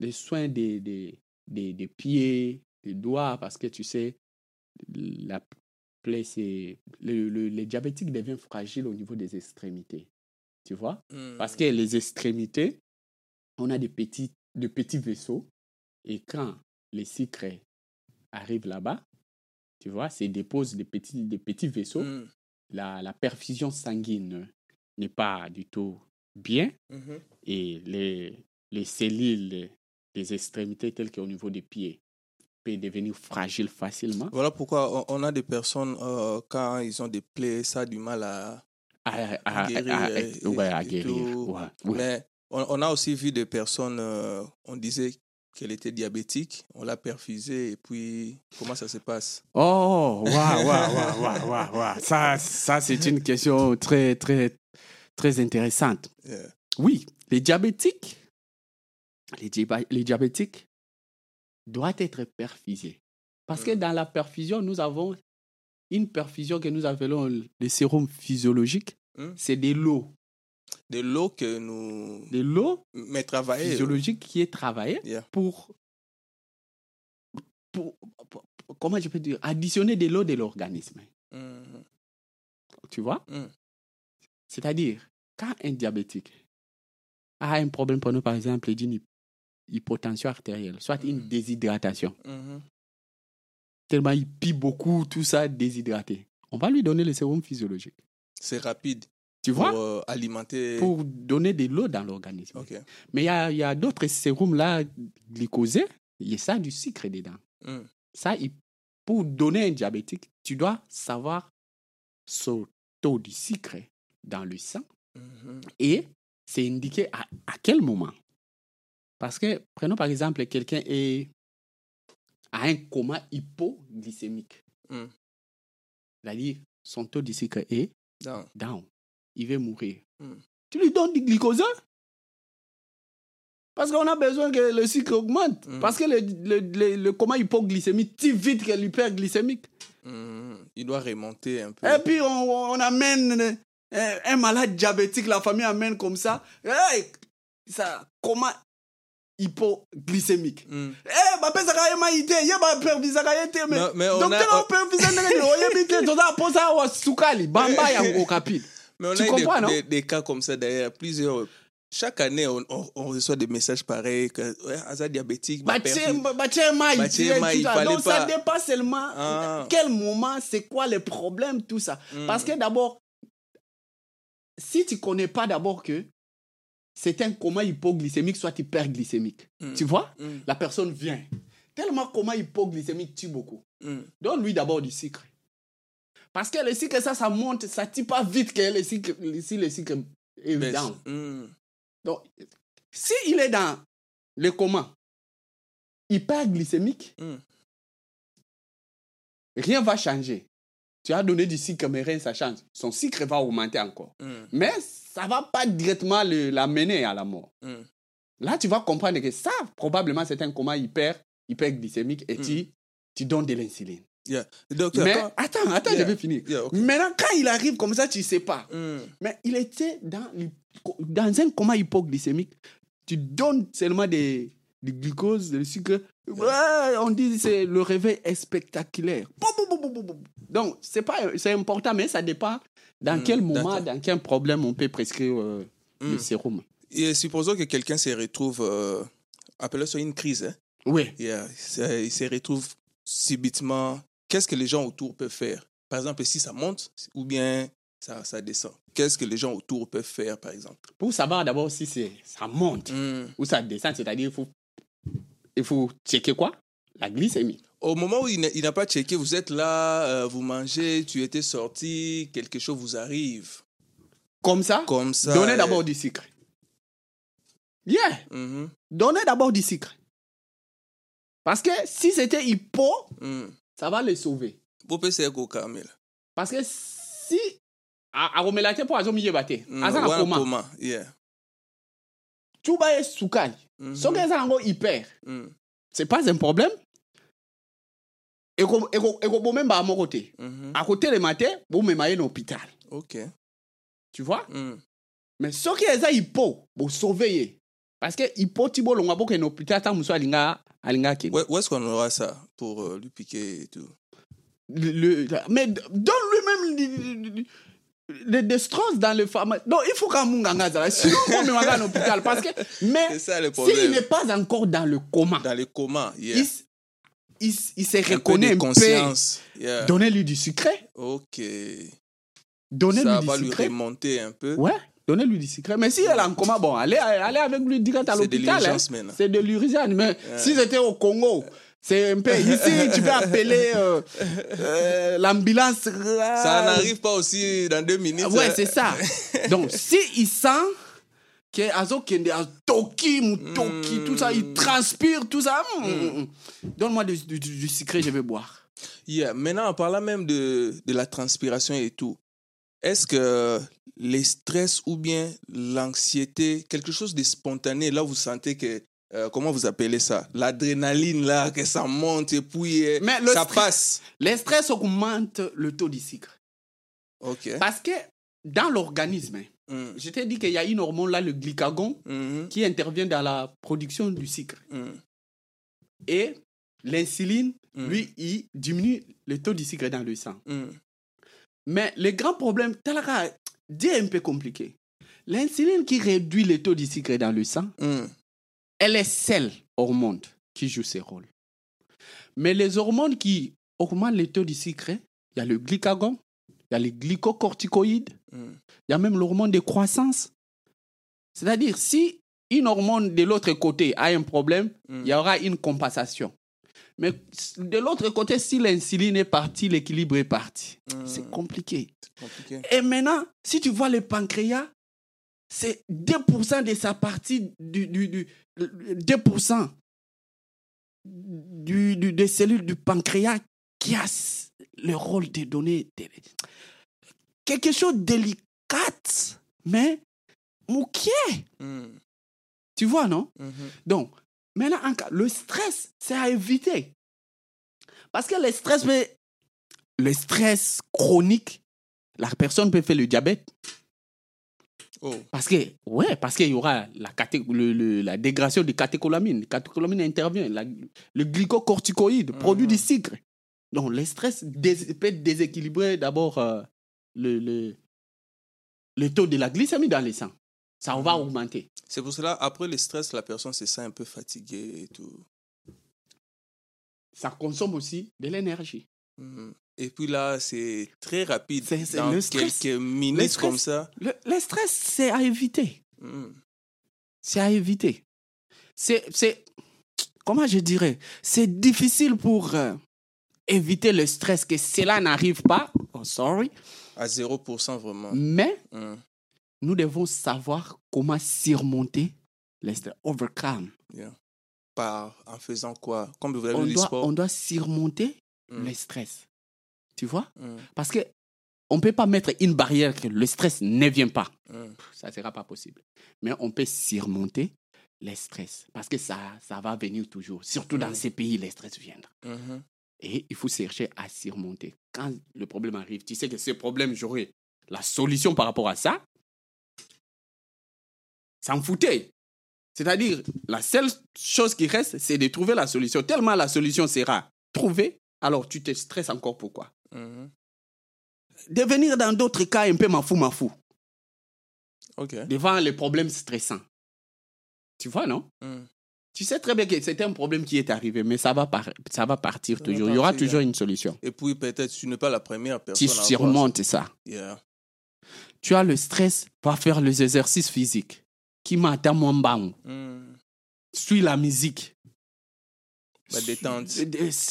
les soins des, des, des, des pieds, des doigts, parce que tu sais, la plaie, c'est. Le, le- les diabétiques deviennent fragiles au niveau des extrémités. Tu vois? Mm. Parce que les extrémités, on a des petits, de petits vaisseaux. Et quand les sucres arrivent là-bas, tu vois, c'est dépose des petits, des petits vaisseaux. Mm. La, la perfusion sanguine n'est pas du tout bien. Mhm. Et les, les cellules des extrémités, telles qu'au niveau des pieds, peuvent devenir fragiles facilement. Voilà pourquoi on- a des personnes, euh, quand ils ont des plaies, ça a du mal à, À, à- à- guérir. et- ouais, et guérir. tout. ouais, ouais. Mais on, on a aussi vu des personnes, euh, on disait qu'elle était diabétique, on l'a perfusée et puis comment ça se passe? Oh, waouh, waouh, waouh, waouh, waouh. Ça, ça c'est une question très, très, très intéressante. Yeah. Oui, les diabétiques, les, les diabétiques doivent être perfusés. Parce que Mm. dans la perfusion, nous avons une perfusion que nous appelons le sérum physiologique. Mm. C'est de l'eau. De l'eau que nous... De l'eau Mais travailler... physiologique qui est travaillée Yeah. pour, pour, comment je peux dire, additionner de l'eau de l'organisme. Mhm. Tu vois? Mm. C'est-à-dire, quand un diabétique a un problème, pour nous, par exemple, d'une hy- hypotension artérielle, soit une Mhm. déshydratation, Mhm. tellement il pille beaucoup, tout ça déshydraté, on va lui donner le sérum physiologique. C'est rapide Tu pour vois? euh, alimenter... Pour donner de l'eau dans l'organisme. Ok. Mais il y a, y a d'autres sérums là, glycosés, il y a ça du sucre dedans. Mm. Ça, il- pour donner un diabétique, tu dois savoir son taux de sucre dans le sang Mhm. et c'est indiqué à, à quel moment. Parce que, prenons par exemple, quelqu'un est à un coma hypoglycémique. Mm. C'est-à-dire, son taux de sucre est Non. down. Il va mourir. Mm. Tu lui donnes du glycosé Parce qu'on a besoin que le sucre augmente. Mm. Parce que le, le, le, le coma hypoglycémique tire vite que l'hyperglycémique. Mhm. Il doit remonter un peu. Et puis, on, on amène euh, un malade diabétique, la famille amène comme ça. Hey, ça, coma hypoglycémique. Mm. Eh, bapesaka ye maite, ye bapervisaka ye te, me. Mais- mais on docteur a- opervisa ndenge nini, oyebi te, toza aposa wa sukali, bamba yango kapile. Mais on Tu a comprends, des, non? des, des cas comme ça d'ailleurs, plusieurs. Chaque année, on, on, on reçoit des messages pareils que Aza diabétique, batie maï, Batie tu sais, maï, tout ça. fallait Donc ça pas- dépasse seulement Ah. quel moment, c'est quoi le problème, tout ça. Mm. Parce que d'abord, si tu connais pas d'abord que c'est un coma hypoglycémique, soit hyperglycémique, Mm. tu vois, Mm. la personne vient. Tellement coma hypoglycémique tue beaucoup. Mm. Donne-lui d'abord du sucre. Parce que le sucre, ça, ça monte, ça tue pas vite que le sucre, si le sucre est Mais- down. Mm. Donc, s'il est dans le coma hyperglycémique, Mm. rien va changer. Tu as donné du sucre, mais rien, ça change. Son sucre va augmenter encore. Mm. Mais ça va pas directement l'amener à la mort. Mm. Là, tu vas comprendre que ça, probablement, c'est un coma hyper, hyperglycémique et tu, tu donnes de l'insuline. Yeah. Docteur, Mais quand- attends, attends, Yeah. je vais finir. Yeah. Maintenant, quand il arrive comme ça, tu sais pas. Mm. Mais il était dans, dans un coma hypoglycémique. Tu donnes seulement des, du glucose, du sucre. Ouais, on dit c'est le réveil est spectaculaire. Donc, c'est pas c'est important, mais ça dépend dans Mm, quel moment, dans quel problème on peut prescrire euh, le Mm. sérum. Et supposons que quelqu'un se retrouve, euh, appelé sur une crise, hein. Oui. Yeah. Il se retrouve subitement. Qu'est-ce que les gens autour peuvent faire? Par exemple, si ça monte ou bien ça, ça descend. Qu'est-ce que les gens autour peuvent faire, par exemple? Pour savoir d'abord si ça monte Mm. ou ça descend, c'est-à-dire il faut, il faut checker quoi? La glycémie. Au moment où il n'a pas checké, vous êtes là, euh, vous mangez, tu étais sorti, quelque chose vous arrive. Comme ça, Comme ça. donnez d'abord du sucre. Yeah. mhm, Donnez d'abord du sucre. Parce que si c'était hypo, mm. Ça va le sauver. Essayer au Carmel. Parce que si aromelate po azomi bate Mm, aza na Yeah. tuba ye sukali soki eza yango hyper mm, c'est pas un problème. Eko- eko- ekobomemba moko te mhm. akotelema te bomema ye na hôpital. Ok. tu vois? Mm, mais soki eza hypo bosauve ye Parce que ipoti bolongwa boke no hôpital ta muso alinga alinga ki. Où, est-ce qu'on aura ça pour euh, lui piquer et tout Le- le- mais donne lui-même des- des- des destros dans le pharmacie. Non, il faut qu'un munganga. Sinon, on me à l'hôpital. Parce que, mais ça le s'il n'est pas encore dans le coma, Dans les comas, yeah. il, il, il se Un reconnaît peu. conscience. Yeah. Donnez-lui du secret. Ok. Donnez-lui Ça du va lui remonter un peu. Ouais, donnez-lui du secret. Mais si elle est en coma, bon, allez, allez avec lui direct à C'est de l'hôpital. hein. C'est de l'urgence. Mais si c'était au Congo, c'est un peu. Ici, tu peux appeler euh, euh, l'ambulance. Ça n'arrive pas aussi dans deux minutes. Ouais, hein. c'est ça. Donc, si il sent que Azo Kende a Toki, Moutoki, tout ça, il transpire, tout ça. mm, mm, mm. Donne-moi du, du- du secret, je vais boire. Yeah. Maintenant, en parlant même de, de la transpiration et tout, est-ce que les stress ou bien l'anxiété, quelque chose de spontané, là, vous sentez que, euh, comment vous appelez ça? L'adrénaline, là, que ça monte et puis euh, Mais ça stress- passe. Le stress augmente le taux de sucre. Ok. Parce que dans l'organisme, hein, Mm. je t'ai dit qu'il y a une hormone là, le glycagon, Mhm. qui intervient dans la production du sucre. Mm. Et l'insuline, Mm. lui, il diminue le taux de sucre dans le sang. Mais le grand problème, talaka, Dieu est un peu compliqué. L'insuline qui réduit le taux de sucre dans le sang, Mm. elle est celle hormone qui joue ce rôle. Mais les hormones qui augmentent le taux de sucre, il y a le glycagon, il y a les glycocorticoïdes, Mm. il y a même l'hormone de croissance. C'est-à-dire, si une hormone de l'autre côté a un problème, Mm. il y aura une compensation. Mais de l'autre côté, si l'insuline est partie, l'équilibre est parti. Mm. C'est compliqué. Compliqué. Et maintenant, si tu vois le pancréas, c'est 2% de sa partie, du, du, du- 2% du, du- des cellules du pancréas qui a le rôle de donner quelque chose de délicat, mais mouquet. Mm. Tu vois, non? Mhm. Donc, maintenant, le stress, c'est à éviter. Parce que le stress, peut- le stress chronique, la personne peut faire le diabète. Oh. Parce que, ouais, parce qu'il y aura la, le- le- la dégradation de catécholamine. La catécholamine intervient. La- le glycocorticoïde produit du sucre. Donc, le stress dés- peut déséquilibrer d'abord euh, le, le, le taux de la glycémie dans le sang. Ça va augmenter. C'est pour cela, après le stress, la personne se sent un peu fatiguée et tout. Ça consomme aussi de l'énergie. Mhm. Et puis là, c'est très rapide. C'est- Dans le stress. quelques Le minutes stress. comme ça. Le, le stress, c'est à éviter. Mhm. C'est à éviter. C'est, c'est, comment je dirais, c'est difficile pour euh, éviter le stress que cela n'arrive pas. Oh, sorry. À 0% vraiment. Mais Mhm. Nous devons savoir comment surmonter le stress. Overcome. Yeah. Par, en faisant quoi? Comme vous On le doit, sport. on doit surmonter Mhm. le stress. Tu vois? Mhm. Parce que on ne peut pas mettre une barrière que le stress ne vient pas. Mhm. Ça ne sera pas possible. Mais on peut surmonter les stress. Parce que ça, ça va venir toujours. Surtout dans Mhm. ces pays, les stress viendront. Mhm. Et il faut chercher à surmonter. Quand le problème arrive, tu sais que ce problème, j'aurai la solution par rapport à ça. S'en foutait. C'est-à-dire, la seule chose qui reste, c'est de trouver la solution. Tellement la solution sera trouvée, alors tu te stresses encore pourquoi? Mhm. Devenir dans d'autres cas un peu mafou mafou, Ok. devant les problèmes stressants. Tu vois, non? Mhm. Tu sais très bien que c'était un problème qui est arrivé, mais ça va, par- ça va partir va toujours. Il y aura toujours une solution. Et puis peut-être tu n'es pas la première personne Tu surmontes ça. ça. Yeah. tu as le stress, va faire les exercices physiques. Qui m'attend mon bang. Mhm. Suis la musique. La détente.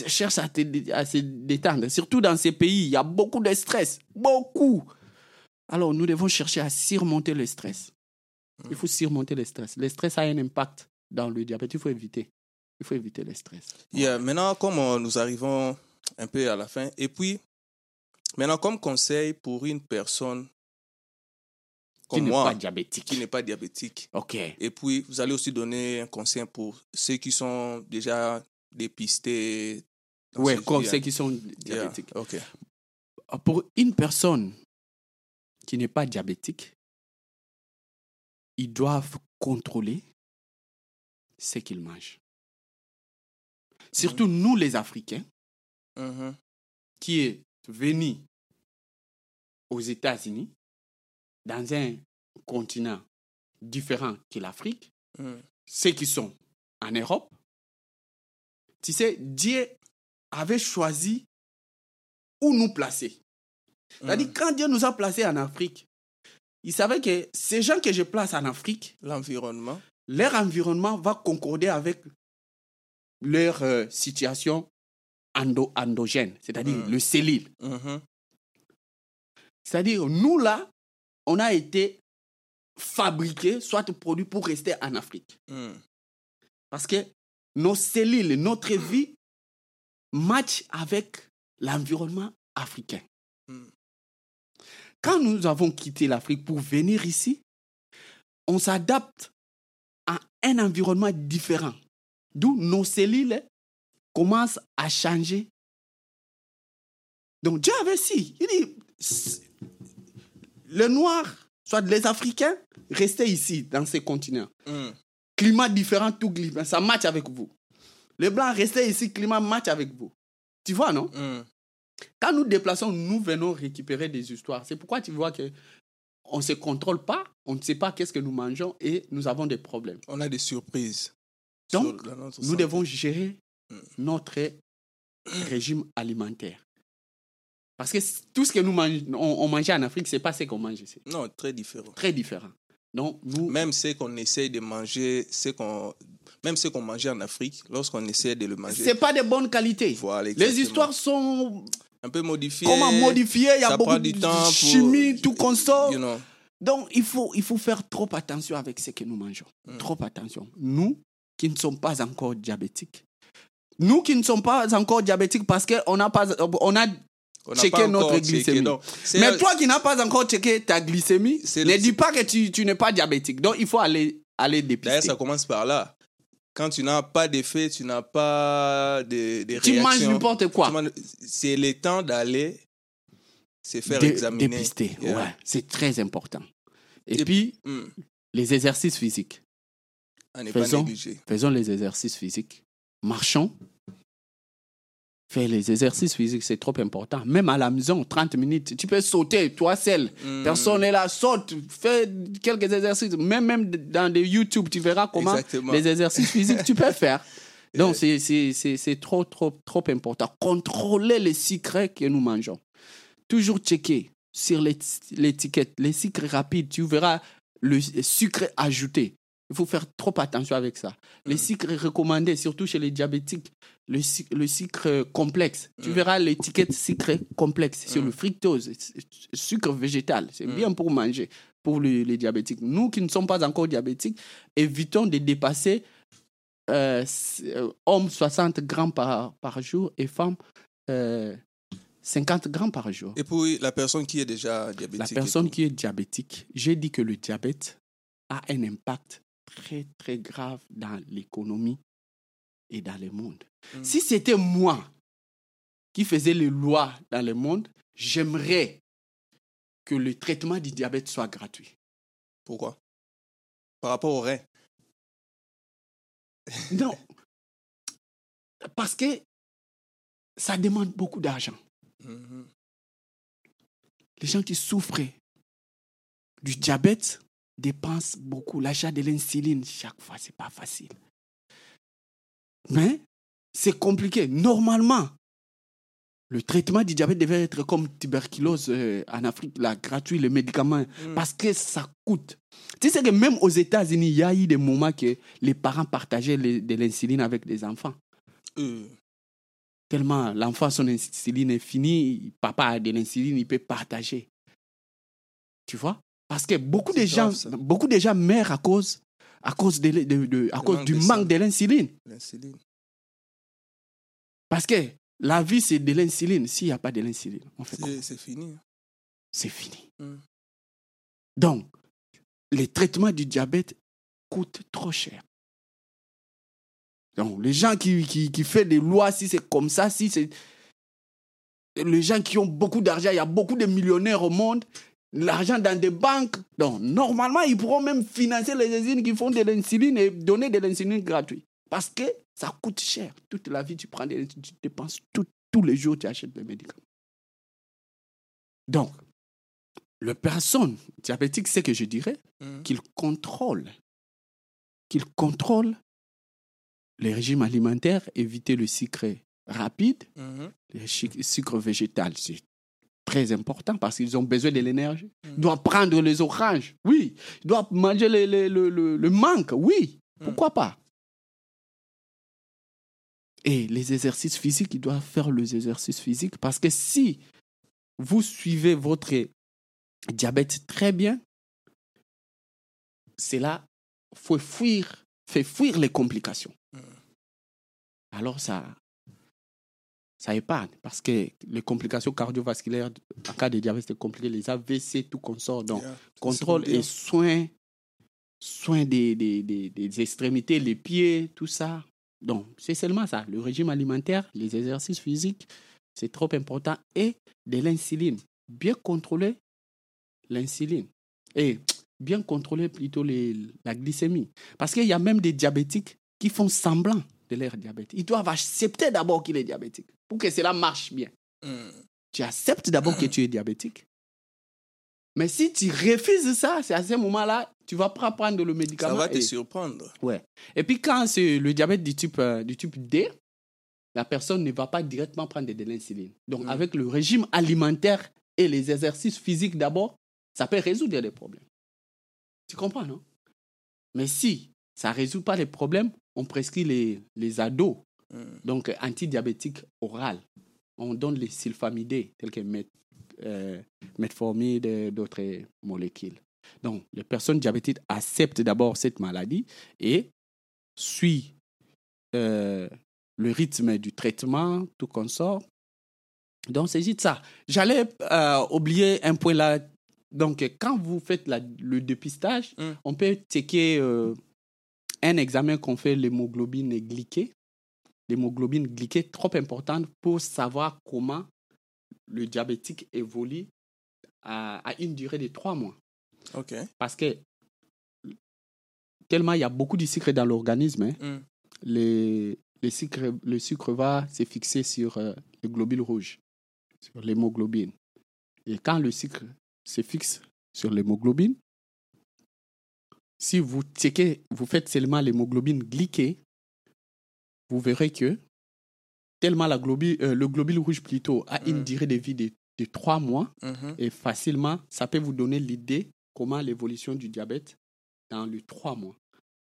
Cherche à, te- à se détendre. Surtout dans ces pays, il y a beaucoup de stress. Beaucoup. Alors, nous devons chercher à surmonter le stress. Il faut surmonter le stress. Le stress a un impact dans le diabète. Il faut éviter. Il faut éviter le stress. Yeah, Maintenant, comme euh, nous arrivons un peu à la fin, et puis, maintenant, comme conseil pour une personne comme n'est moi, pas diabétique. qui n'est pas diabétique, OK. et puis vous allez aussi donner un conseil pour ceux qui sont déjà dépistés. ce- comme ceux qui sont Yeah, diabétiques. Ok. Pour une personne qui n'est pas diabétique, ils doivent contrôler ce qu'ils mangent. Surtout nous, les Africains, Mhm. qui est venu aux États-Unis, dans un continent différent que l'Afrique, Mhm. ceux qui sont en Europe, tu sais, Dieu avait choisi où nous placer. C'est-à-dire, Mhm. quand Dieu nous a placés en Afrique, il savait que ces gens que je place en Afrique, L'environnement. leur environnement va concorder avec leur euh, situation endo- endogène, c'est-à-dire Mhm. le cellule. C'est-à-dire, nous là, on a été fabriqués, soit produits pour rester en Afrique. Mhm. Parce que nos cellules, notre vie match avec l'environnement africain. Mhm. Quand nous avons quitté l'Afrique pour venir ici, on s'adapte à un environnement différent. D'où nos cellules commencent à changer. Donc Dieu avait si. Il dit, les Noirs, soit les Africains, restez ici, dans ces continents Mhm. climat différent, tout climat, ça match avec vous. Les blancs, restez ici, climat match avec vous. Tu vois, non? Mhm. Quand nous déplaçons, nous venons récupérer des histoires. C'est pourquoi tu vois que on ne se contrôle pas, on ne sait pas qu'est-ce que nous mangeons et nous avons des problèmes. On a des surprises. Donc, sur- Nous santé. devons gérer Mm. notre régime alimentaire. Parce que tout ce que nous mangeons, on, on mangeait en Afrique, ce n'est pas ce qu'on mange ici. Non, très différent. Très différent. Donc, nous, Même ce qu'on essaie de manger, ce qu'on, même ce qu'on mangeait en Afrique, lorsqu'on essaie de le ce manger, n'est pas de bonne qualité. voilà, Les histoires sont un peu modifiées. comment modifier, il y a beaucoup de temps pour- chimie, tout. You know. Donc, il faut, il faut faire trop attention avec ce que nous mangeons. Mm. Trop attention. Nous qui ne sommes pas encore diabétiques, nous qui ne sommes pas encore diabétiques parce qu'on n'a pas, on a n'a Checker pas notre checké, glycémie. Mais toi qui n'as pas encore checké ta glycémie, ne dis pas que tu, tu n'es pas diabétique. Donc, il faut aller, aller D'ailleurs, dépister. ça commence par là. Quand tu n'as pas d'effet, tu n'as pas de, de Tu manges n'importe quoi. C'est le temps d'aller se faire examiner. Dépister, Yeah. ouais, c'est très important. Et, Et- puis, Hmm. les exercices physiques. Pas Faisons. négliger. Faisons les exercices physiques. Marchons. Fais les exercices physiques, c'est trop important. Même à la maison, 30 minutes, tu peux sauter, toi seul. Hmm. Personne n'est là, saute, fais quelques exercices. Même, même dans des YouTube, tu verras comment Exactement. les exercices physiques tu peux faire. Donc, c'est- trop, trop, trop important. Contrôler les secrets que nous mangeons. Toujours checker sur l'ét- l'étiquette. Les sucres rapides, tu verras le sucre ajouté. Il faut faire trop attention avec ça. Les Mm. sucres recommandés, surtout chez les diabétiques, le, suc- le sucre complexe. Tu Mm. verras l'étiquette sucre complexe sur Mm. le fructose, sucre végétal. C'est Mm. bien pour manger, pour le- les diabétiques. Nous qui ne sommes pas encore diabétiques, évitons de dépasser euh, euh, hommes 60 grammes par, par jour et femmes euh, 50 grammes par jour. Et pour la personne qui est déjà diabétique. La personne qui est diabétique, j'ai dit que le diabète a un impact très, très grave dans l'économie et dans le monde. Mm. Si c'était moi qui faisais les lois dans le monde, j'aimerais que le traitement du diabète soit gratuit. Pourquoi? Par rapport au rein. Non. Parce que ça demande beaucoup d'argent. Mhm. Les gens qui souffrent du diabète dépensent beaucoup. L'achat de l'insuline, chaque fois, c'est pas facile. Mais c'est compliqué. Normalement, le traitement du diabète devait être comme tuberculose euh, en Afrique, là, gratuit, les médicaments, Mm. parce que ça coûte. Tu sais que même aux États-Unis, il y a eu des moments que les parents partageaient les- de l'insuline avec les enfants. Euh, Tellement l'enfant, son insuline est finie, papa a de l'insuline, il peut partager. Tu vois? Parce que beaucoup de gens, grave, beaucoup de gens meurent à cause, à cause, de, de- de- à cause manque du manque sang. de l'insuline. L'insuline. Parce que la vie, c'est de l'insuline. S'il n'y a pas de l'insuline, on fait quoi C'est c'est fini. C'est fini. Mm. Donc, les traitements du diabète coûtent trop cher. Donc, les gens qui, qui, qui font des lois, si c'est comme ça, si c'est. Les gens qui ont beaucoup d'argent, il y a beaucoup de millionnaires au monde l'argent dans des banques. Donc, normalement, ils pourront même financer les usines qui font de l'insuline et donner de l'insuline gratuite. Parce que ça coûte cher. Toute la vie, tu prends des tu dépenses tout- tous les jours, tu achètes des médicaments. Donc, le personne diabétique, c'est que je dirais Mhm. qu'il contrôle, qu'il contrôle les régimes alimentaires, éviter le sucre rapide, Mhm. le sucre végétal. C'est très important parce qu'ils ont besoin de l'énergie. Mhm. Ils doivent prendre les oranges, oui. Ils doivent manger les- le, le- le manque, oui. Mhm. Pourquoi pas? Et les exercices physiques, ils doivent faire les exercices physiques parce que si vous suivez votre diabète très bien, c'est là, faut fuir, fait fuir les complications. Mhm. Alors ça, ça épargne parce que les complications cardiovasculaires en cas de diabète, c'est compliqué, les AVC, tout consort. Donc, Yeah. contrôle et soin, soin des, des, des, des extrémités, les pieds, tout ça. Donc, c'est seulement ça. Le régime alimentaire, les exercices physiques, c'est trop important. Et de l'insuline. Bien contrôler l'insuline. Et bien contrôler plutôt les, la glycémie. Parce qu'il y a même des diabétiques qui font semblant de leur diabète. Ils doivent accepter d'abord qu'il est diabétique pour que cela marche bien Mhm. tu acceptes d'abord que tu es diabétique. Mais si tu refuses ça, c'est à ce moment-là, tu vas pas prendre le Ça médicament. va te et, surprendre. ouais. et puis quand c'est le diabète du type, euh, du type D, la personne ne va pas directement prendre de l'insuline. Donc Mm. avec le régime alimentaire et les exercices physiques d'abord, ça peut résoudre les problèmes. Tu comprends, non? Mais si ça ne résout pas les problèmes, on prescrit les, les ados Mhm. donc antidiabétique oral. On donne les sulfamidés tels que met, euh, et d'autres molécules. Donc, les personnes diabétiques acceptent d'abord cette maladie et suivent euh, le rythme du traitement, tout consort. Donc, c'est juste ça. J'allais euh, oublier un point là. Donc, quand vous faites la- le dépistage, Mm. on peut checker euh, un examen qu'on fait l'hémoglobine glyquée l'hémoglobine glyquée trop importante pour savoir comment le diabétique évolue à, à une durée de trois mois. OK. Parce que tellement il y a beaucoup de sucre dans l'organisme, hein, les, les sucres- le sucre va se fixer sur euh, le globule rouge, sur l'hémoglobine. Et quand le sucre se fixe sur l'hémoglobine, si vous checkez, vous faites seulement l'hémoglobine glyquée, vous verrez que tellement la euh, le globule rouge plutôt a une Mm. durée de vie de, de trois mois Mhm. et facilement, ça peut vous donner l'idée comment l'évolution du diabète dans les trois mois.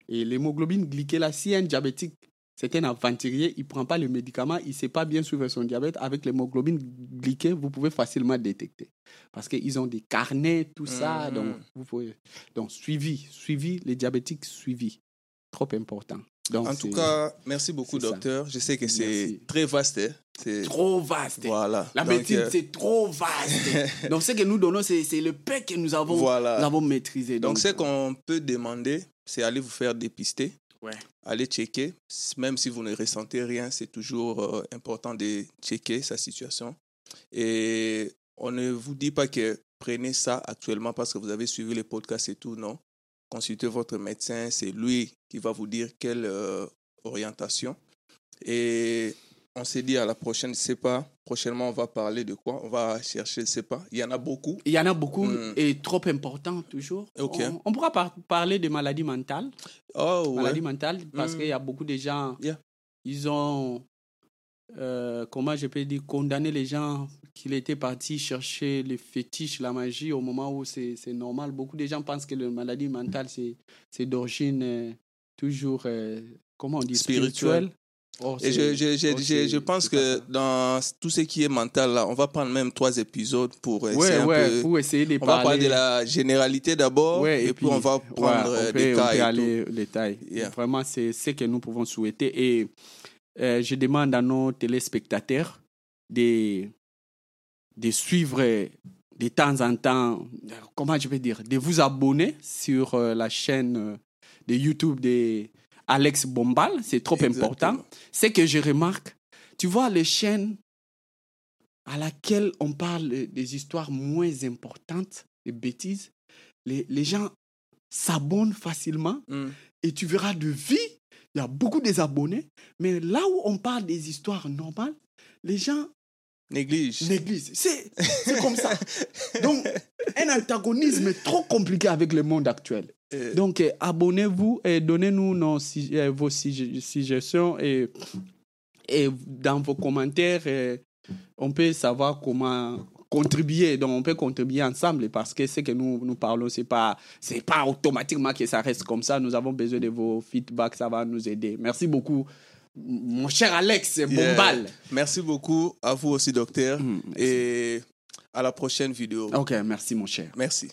Et l'hémoglobine glyquée, là, si un diabétique, c'est un aventurier, il ne prend pas le médicament, il ne sait pas bien suivre son diabète, avec l'hémoglobine vous pouvez facilement détecter. Parce qu'ils ont des carnets, tout ça. Donc, vous pouvez... donc, suivi, suivi, les diabétiques suivis. Trop important. Donc, En tout cas, merci beaucoup, ça. docteur. Je sais que c'est très vaste. hein. C'est trop vaste. voilà. La médecine, euh, c'est trop vaste. donc, ce que nous donnons, c'est le peu que nous avons, Voilà. nous avons maîtrisé. Donc, ce qu'on peut demander, c'est aller vous faire dépister. Ouais. Aller checker. Même si vous ne ressentez rien, c'est toujours euh, important de checker sa situation. Et on ne vous dit pas que prenez ça actuellement parce que vous avez suivi les podcasts et tout, non. Consultez votre médecin, c'est lui qui va vous dire quelle euh, orientation. Et on s'est dit à la prochaine, je sais pas, prochainement on va parler de quoi? On va chercher, je sais pas. Il y en a beaucoup. Il y en a beaucoup Mm. et trop important toujours. Ok. On, on pourra par- parler de maladies mentales. Oh, ouais. Maladies mentales, parce Mm. qu'il y a beaucoup de gens, Yeah. ils ont, euh, comment je peux dire, condamné les gens qu'ils étaient partis chercher les fétiches, la magie au moment où c'est normal. Beaucoup de gens pensent que la maladie mentale, c'est d'origine euh, toujours, euh, comment on dit, Spirituelle. Or, Et je, je, je, or, je, pense que dans tout ce qui est mental, là, on va prendre même trois épisodes pour essayer Ouais, ouais, peu. pour essayer de On va parler parler. de la généralité d'abord, Ouais, et, puis, on va prendre on peut- des on cas peut et aller au détail. Yeah. Vraiment, c'est ce que nous pouvons souhaiter. Et euh, je demande à nos téléspectateurs de, de suivre de temps en temps, comment je vais dire, de vous abonner sur euh, la chaîne euh, de YouTube de Alex Bombal. C'est trop important. C'est que je remarque, tu vois, les chaînes à laquelle on parle des histoires moins importantes, des bêtises, les, les gens s'abonnent facilement Mm. et tu verras de vie, il y a beaucoup des abonnés, mais là où on parle des histoires normales, les gens Néglige. négligent. C'est c'est comme ça. Donc, un antagonisme trop compliqué avec le monde actuel. Euh, Donc, euh, abonnez-vous et donnez-nous nos, euh, vos suggestions et, et dans vos commentaires, on peut savoir comment contribuer. Donc, on peut contribuer ensemble parce que ce que nous, nous parlons, ce n'est pas, c'est pas automatiquement que ça reste comme ça. Nous avons besoin de vos feedbacks, ça va nous aider. Merci beaucoup, mon cher Alex yeah. Bombal. Merci beaucoup à vous aussi, docteur. Mm. Et à la prochaine vidéo. Ok, merci, mon cher. Merci.